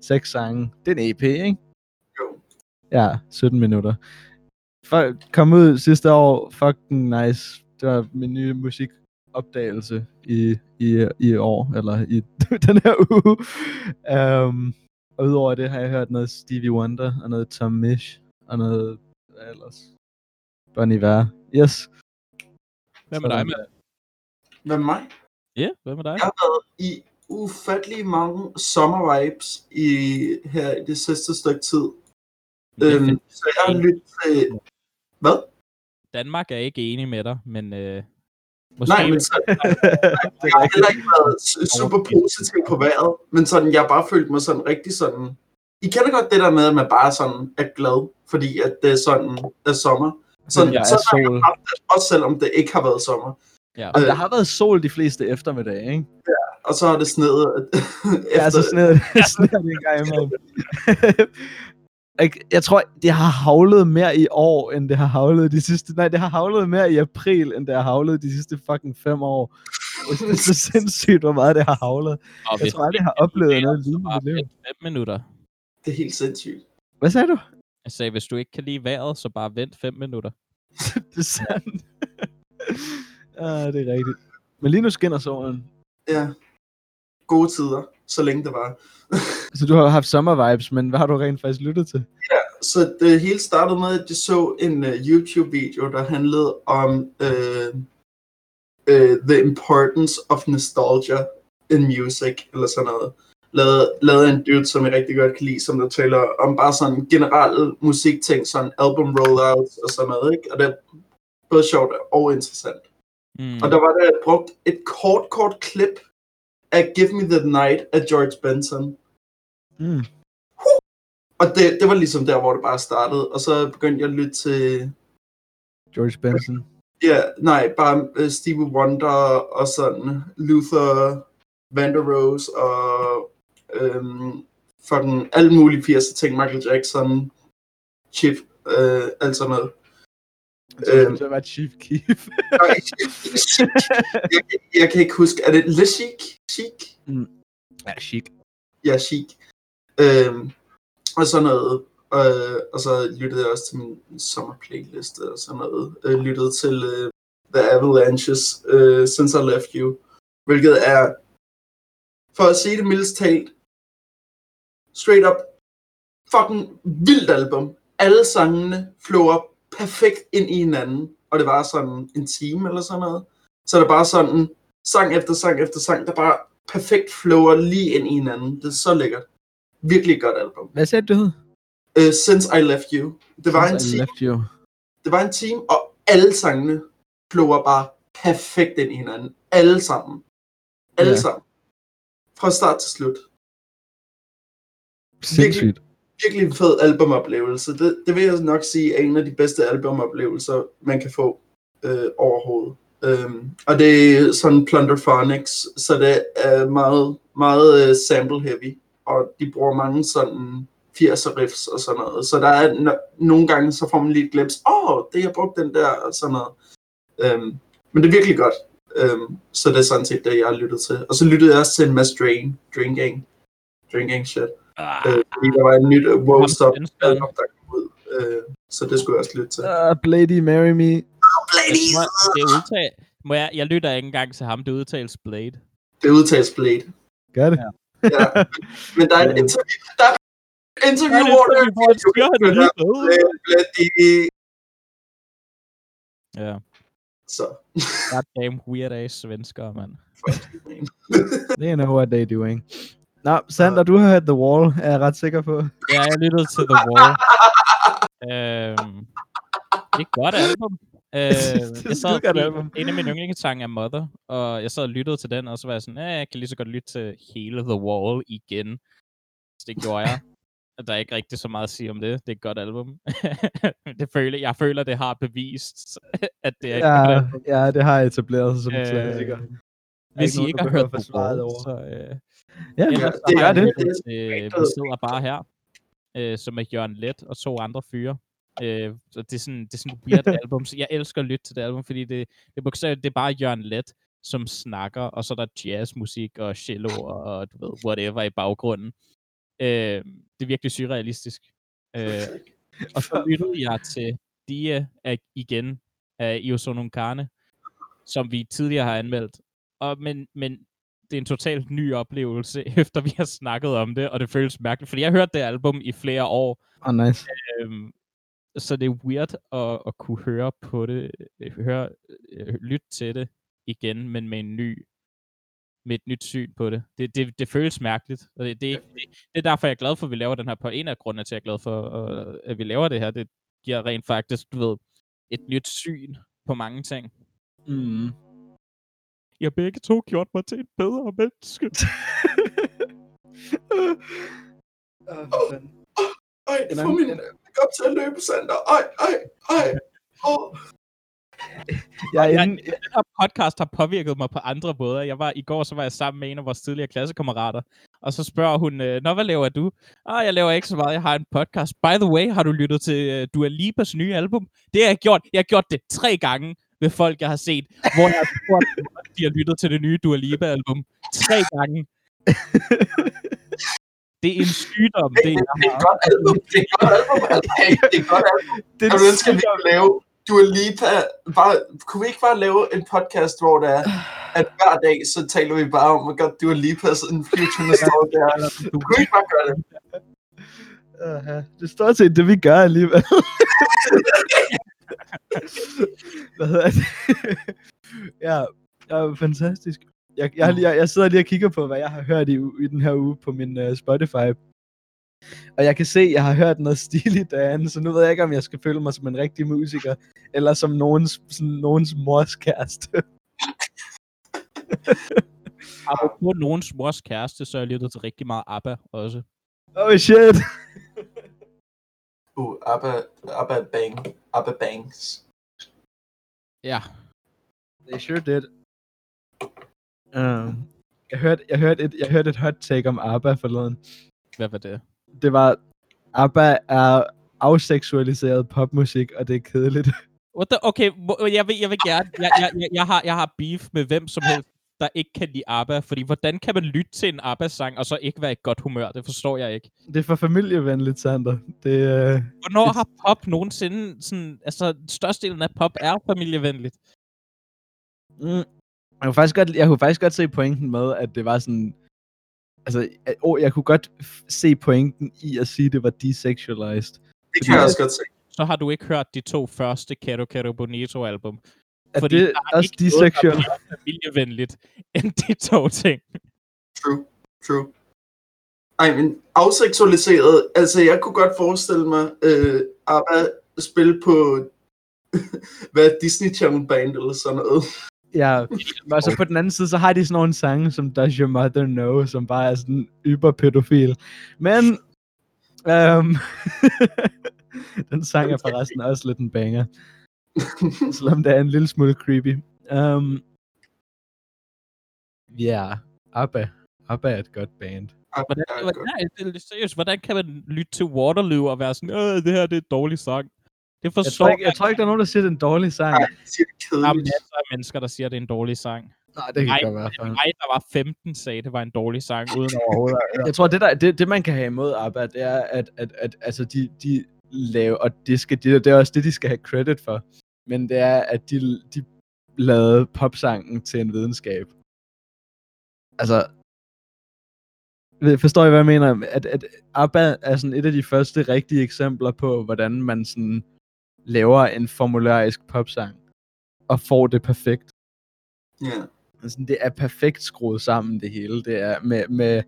seks sange. Det er en EP, ikke? Ja, 17 minutter. Fuck, kom ud sidste år. Fucking nice. Det var min nye musikopdagelse i, i, i år, eller i [laughs] den her uge. Um, og udover det har jeg hørt noget Stevie Wonder, og noget Tom Misch, og noget hvad ellers. Bon Iver. Yes. Hvad med dig, med? Hvad med mig? Ja, hvad med dig? Jeg har været i ufattelig mange summer vibes i, her i det sidste stykke tid. Øhm, så jeg har lyttet til... Hvad? Danmark er ikke enig med dig, men øh, måske... Nej, men så, [laughs] jeg har heller ikke været su- super positiv på vejret, men sådan, jeg har bare følt mig sådan rigtig sådan... I kender godt det der med, at man bare sådan er glad, fordi at det er sådan er sommer. Sådan, jeg er sådan har jeg haft det, også selvom det ikke har været sommer. Ja. Og der har været sol de fleste eftermiddage, ikke? Og så har det snedet Ja, efter... så sneer det, sneer det en gang imellem. [laughs] Jeg, jeg tror, det har havlet mere i år, end det har havlet de sidste... Nej, det har havlet mere i april, end det har havlet de sidste fucking fem år. Det er så sindssygt, hvor meget det har havlet. Og Jeg tror aldrig, jeg har oplevet noget lignende i bare mit liv. vent fem minutter. Det er helt sindssygt. Hvad sagde du? Jeg sagde, hvis du ikke kan lide vejret, så bare vent fem minutter. [laughs] det er sandt. [laughs] ah, det er rigtigt. Men lige nu skinner solen. Ja. Gode tider, så længe det var. [laughs] Så du har haft sommer vibes, men hvad har du rent faktisk lyttet til? Så det hele startede med, at jeg så en uh, YouTube-video, der handlede om uh, uh, the importance of nostalgia in music, eller sådan noget. Lavet, lavet en dude, som jeg rigtig godt kan lide, som der taler om bare sådan generelle musikting, sådan album rollouts og sådan noget, ikke? Og det er både sjovt og interessant. Mm. Og der var der brugt et kort, kort klip af Give Me The Night af George Benson. Mm. Og det, det var ligesom der, hvor det bare startede. Og så begyndte jeg at lytte til, George Benson. ja, nej, bare uh, Stevie Wonder og sådan Luther Vandross og øhm, fucking alle mulige 80'er ting, Michael Jackson, Chip, øh, alt sådan noget. Det skulle så være Chief Keef. Nej, jeg, jeg kan ikke huske, er det Le Chic? Chic? ja, chic. Ja, Chic. Øhm, og sådan noget. Øh, og så lyttede jeg også til min sommerplayliste og sådan noget. Øh, lyttede til øh, The Avalanches, øh, Since I Left You. Hvilket er, for at sige det mildest talt, straight up, fucking vildt album. Alle sangene flower perfekt ind i hinanden, og det var sådan en time eller sådan noget. Så er bare sådan, sang efter sang efter sang, der bare perfekt flower lige ind i hinanden. Det er så lækkert. Virkelig godt album. Hvad sagde du, hed? Uh, Since I Left You. Det var, en Since I time, left you. det var en time, og alle sangene flower bare perfekt ind i hinanden. Alle sammen. Alle Ja. sammen. Fra start til slut. Sindssygt. virkelig en fed albumoplevelse. Det, det vil jeg nok sige er en af de bedste albumoplevelser, man kan få øh, overhovedet. Øhm, og det er sådan Plunderphonics, så det er meget, meget øh, sample heavy, og de bruger mange sådan 80'er riffs og sådan noget. Så der er no- nogle gange, så får man lige et glimt, åh, oh, det har brugt den der, og sådan noget. Øhm, men det er virkelig godt. Øhm, så det er sådan set det, jeg har lyttet til. Og så lyttede jeg også til en masse Drain, Drain Gang. Drain Gang shit. Ah, Øh, fordi der var et nyt uh, Wow Ham Stop album, der kom ud. Øh, så det skulle jeg også lytte til. Uh, Blady, marry me. Blade! må, det er udtalt, må jeg, jeg lytter ikke engang til ham, det udtales Blade. Det udtales Blade. Gør det. Ja. Men der er et interview, der er interview, Ja, er hvor [laughs] Ja, så. goddamn weird ass svenskere, mand. [laughs] They know what they doing. Nå, Sander, du har hørt The Wall, er jeg ret sikker på. Ja, jeg lyttede til The Wall. [laughs] Øhm, det er et godt album. Øh, [laughs] jeg sad, skidegodt fordi album. [laughs] en af mine yndlingssange er Mother, og jeg sad og lyttede til den, og så var jeg sådan, ja, jeg kan lige så godt lytte til hele The Wall igen. Så det gjorde jeg. Der er ikke rigtig så meget at sige om det. Det er et godt album. [laughs] det føler, jeg føler, det har bevist, at det er et godt Ja, album. ja, det har etableret sig som en Øh, klassiker. Hvis I ikke har hørt The Wall, over. så øh, Ja, ellers Ja, så det gør jeg det. Det til rigtig Vi sidder bare her, øh, som er Jørgen Let og to andre fyre. Øh, så det er sådan, det er sådan et weird [laughs] album. Så jeg elsker at lytte til det album, fordi det, det, er bogstaveligt, det er bare Jørgen Let, som snakker, og så er der jazzmusik og cello [laughs] og du ved, whatever i baggrunden. Øh, det er virkelig surrealistisk. Øh, og så [laughs] lyttede jeg til Dia af, igen af Iosonon Karne, som vi tidligere har anmeldt. Og, men, men det er en totalt ny oplevelse, efter vi har snakket om det, og det føles mærkeligt, fordi jeg har hørt det album i flere år, Oh, nice. øhm, så det er weird at, at kunne høre på det, øh, høre, øh, lytte til det igen, men med en ny med et nyt syn på det. Det, det, det føles mærkeligt, og det, det, er det, det er derfor, jeg er glad for, at vi laver den her på. En af grundene til, at jeg er glad for, øh, at vi laver det her, det giver rent faktisk, du ved, et nyt syn på mange ting. Mm. Har begge to gjort mig til et bedre menneske. Ej, En få anden- min op til at løbe, Sander. Ej, ej, ej. Åh. Jeg er Jeg- den her podcast har påvirket mig på andre måder. Jeg var, I går så var jeg sammen med en af vores tidligere klassekammerater, og så spørger hun, øh, Nå, hvad laver du? Ah, jeg laver ikke så meget, jeg har en podcast. By the way, har du lyttet til uh, Dua Lipas nye album? Det har jeg gjort. Jeg har gjort det tre gange med folk, jeg har set, hvor jeg har spurgt, de har lyttet til det nye Dua Lipa-album. Tre gange. [laughs] det er en sygdom, det Det, jeg det er et godt album. Det er et godt album. altså. [laughs] Det er et godt album. det er Jeg vil ønske, at vi kunne lave Dua Lipa. Bare, kunne vi ikke bare lave en podcast, hvor der er, at hver dag, så taler vi bare om, hvor godt Dua Lipa's Influence står der. Kunne vi ikke bare gøre det? Uh, det er stort set det, vi gør alligevel. [laughs] Hvad hedder det? ja, ja, fantastisk. Jeg, jeg, lige- jeg, jeg sidder lige og kigger på, hvad jeg har hørt i, i den her uge på min uh, Spotify. Og jeg kan se, at jeg har hørt noget stiligt derinde, så nu ved jeg ikke, om jeg skal føle mig som en rigtig musiker, eller som nogens, sådan, nogens mors kæreste. [laughs] Apropos nogens mors kæreste, så jeg lyttet til rigtig meget ABBA også. Oh shit! [laughs] Uh, Abba, Abba Bang. Abba Bangs. Ja, They sure did. Um, jeg hørte, jeg, hørte et, jeg hørte et hot take om ABBA forleden. hvad var det? Det var, ABBA er afseksualiseret popmusik, og det er kedeligt. [laughs] What the? Okay, jeg vil, jeg vil gerne... Jeg, jeg, jeg, jeg, har, jeg har beef med hvem som helst, der ikke kan lide ABBA. Fordi hvordan kan man lytte til en ABBA-sang, og så ikke være i godt humør? Det forstår jeg ikke. Det er for familievenligt, Sander. Det, øh, Hvornår Det- har pop nogensinde... Sådan, altså, størstedelen af pop er familievenligt. Mm. Jeg kunne faktisk godt, jeg kunne faktisk godt se pointen med, at det var sådan... Altså, at, oh, jeg kunne godt f- se pointen i at sige, at det var desexualized. Det kan jeg også godt se. Så har du ikke hørt de to første Kero Kero Bonito album. Er Fordi det der er også ikke noget, der desexual? er familievenligt end de to ting. True, true. Ej, men afseksualiseret, altså jeg kunne godt forestille mig, øh, ABBA spille på, [laughs] hvad Disney Channel Band eller sådan noget. Ja, og så på den anden side, så har de sådan nogle sange, som Does Your Mother Know, som bare er sådan yberpædofil. Men, øhm, [laughs] den sang er forresten også lidt en banger. [laughs] Selvom det er en lille smule creepy. Um, Ja, yeah, ABBA. ABBA er et godt band. Hvordan, hvordan, nej, det er seriøst, hvordan kan man lytte til Waterloo og være sådan, øh, det her det er en dårlig sang? Det Jeg forstår tror, ikke, jeg tror ikke, der er nogen, der siger, det er en dårlig sang. Ej, det siger det Der er masser af mennesker, der siger, det er en dårlig sang. Nej, det kan Nej, godt være. Mig, der var 15, sagde, det var en dårlig sang, uden [laughs] overhovedet. Jeg tror, det, der, det, det man kan have imod ABBA, det er, at, at, at altså, de, de laver, og det, skal, det, det er også det, de skal have credit for, men det er, at de, de lavede popsangen til en videnskab. Altså, forstår I, hvad jeg mener? At, at ABBA er sådan et af de første rigtige eksempler på, hvordan man sådan laver en formularisk popsang, og får det perfekt. Ja. Altså, det er perfekt skruet sammen, det hele. Det er med, med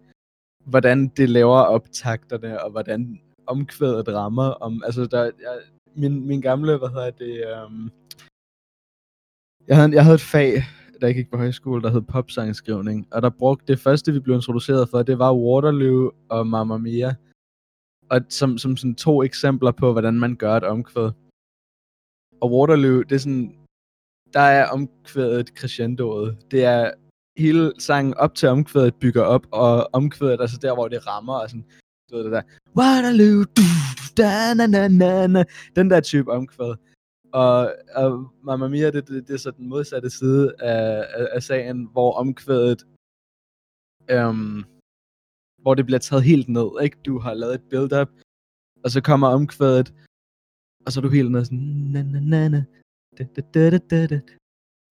hvordan det laver optakterne, og hvordan omkvædet rammer. Om, altså, der, jeg, min, min gamle, hvad hedder det, um, jeg, havde, jeg havde et fag, da jeg gik på højskole, der hed popsangskrivning, og der brugte det første, vi blev introduceret for, det var Waterloo og Mamma Mia. Og som, som sådan to eksempler på, hvordan man gør et omkvæd. Og Waterloo, det er sådan, der er omkvædet crescendoet. Det er hele sangen op til omkvædet bygger op, og omkvædet er så der, hvor det rammer, og sådan, du ved det der, Waterloo, du, da, na, na, na, na, den der type omkvæd. Og, og Mamma Mia, det, det, det er så den modsatte side af, af, af sagen, hvor omkvædet, øhm, hvor det bliver taget helt ned, ikke? Du har lavet et build-up, og så kommer omkvædet, og så er du helt ned sådan, na, na, na, na, da, da, da, da, da, da.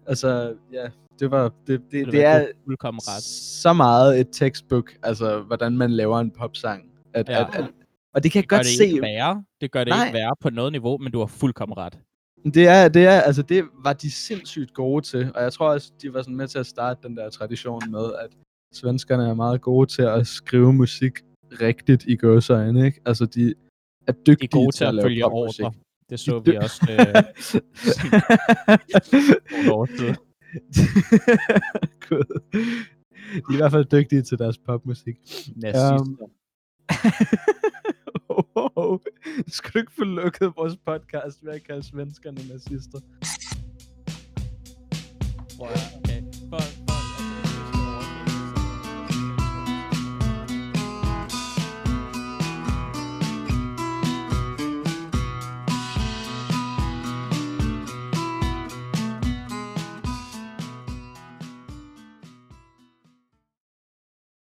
Altså, ja, det var, det, det, det hvad, er fuldkommen ret. så meget et textbook, altså, hvordan man laver en popsang. At, Ja. at, at, og det kan jeg Det gør godt det se. ikke værre. Det gør det Nej. ikke værre på noget niveau, men du har fuldkommen ret. Det er, det er, altså det var de sindssygt gode til, og jeg tror også, de var sådan med til at starte den der tradition med, at svenskerne er meget gode til at skrive musik rigtigt i gåsøjne, ikke? Altså de er dygtige De er gode til at lave følge popmusik. ordre. Det så vi også øh. [laughs] De er i hvert fald dygtige til deres popmusik. Nazister. [laughs] oh, skal du ikke få lukket vores podcast ved at kalde svenskerne nazister? At- Okay. For,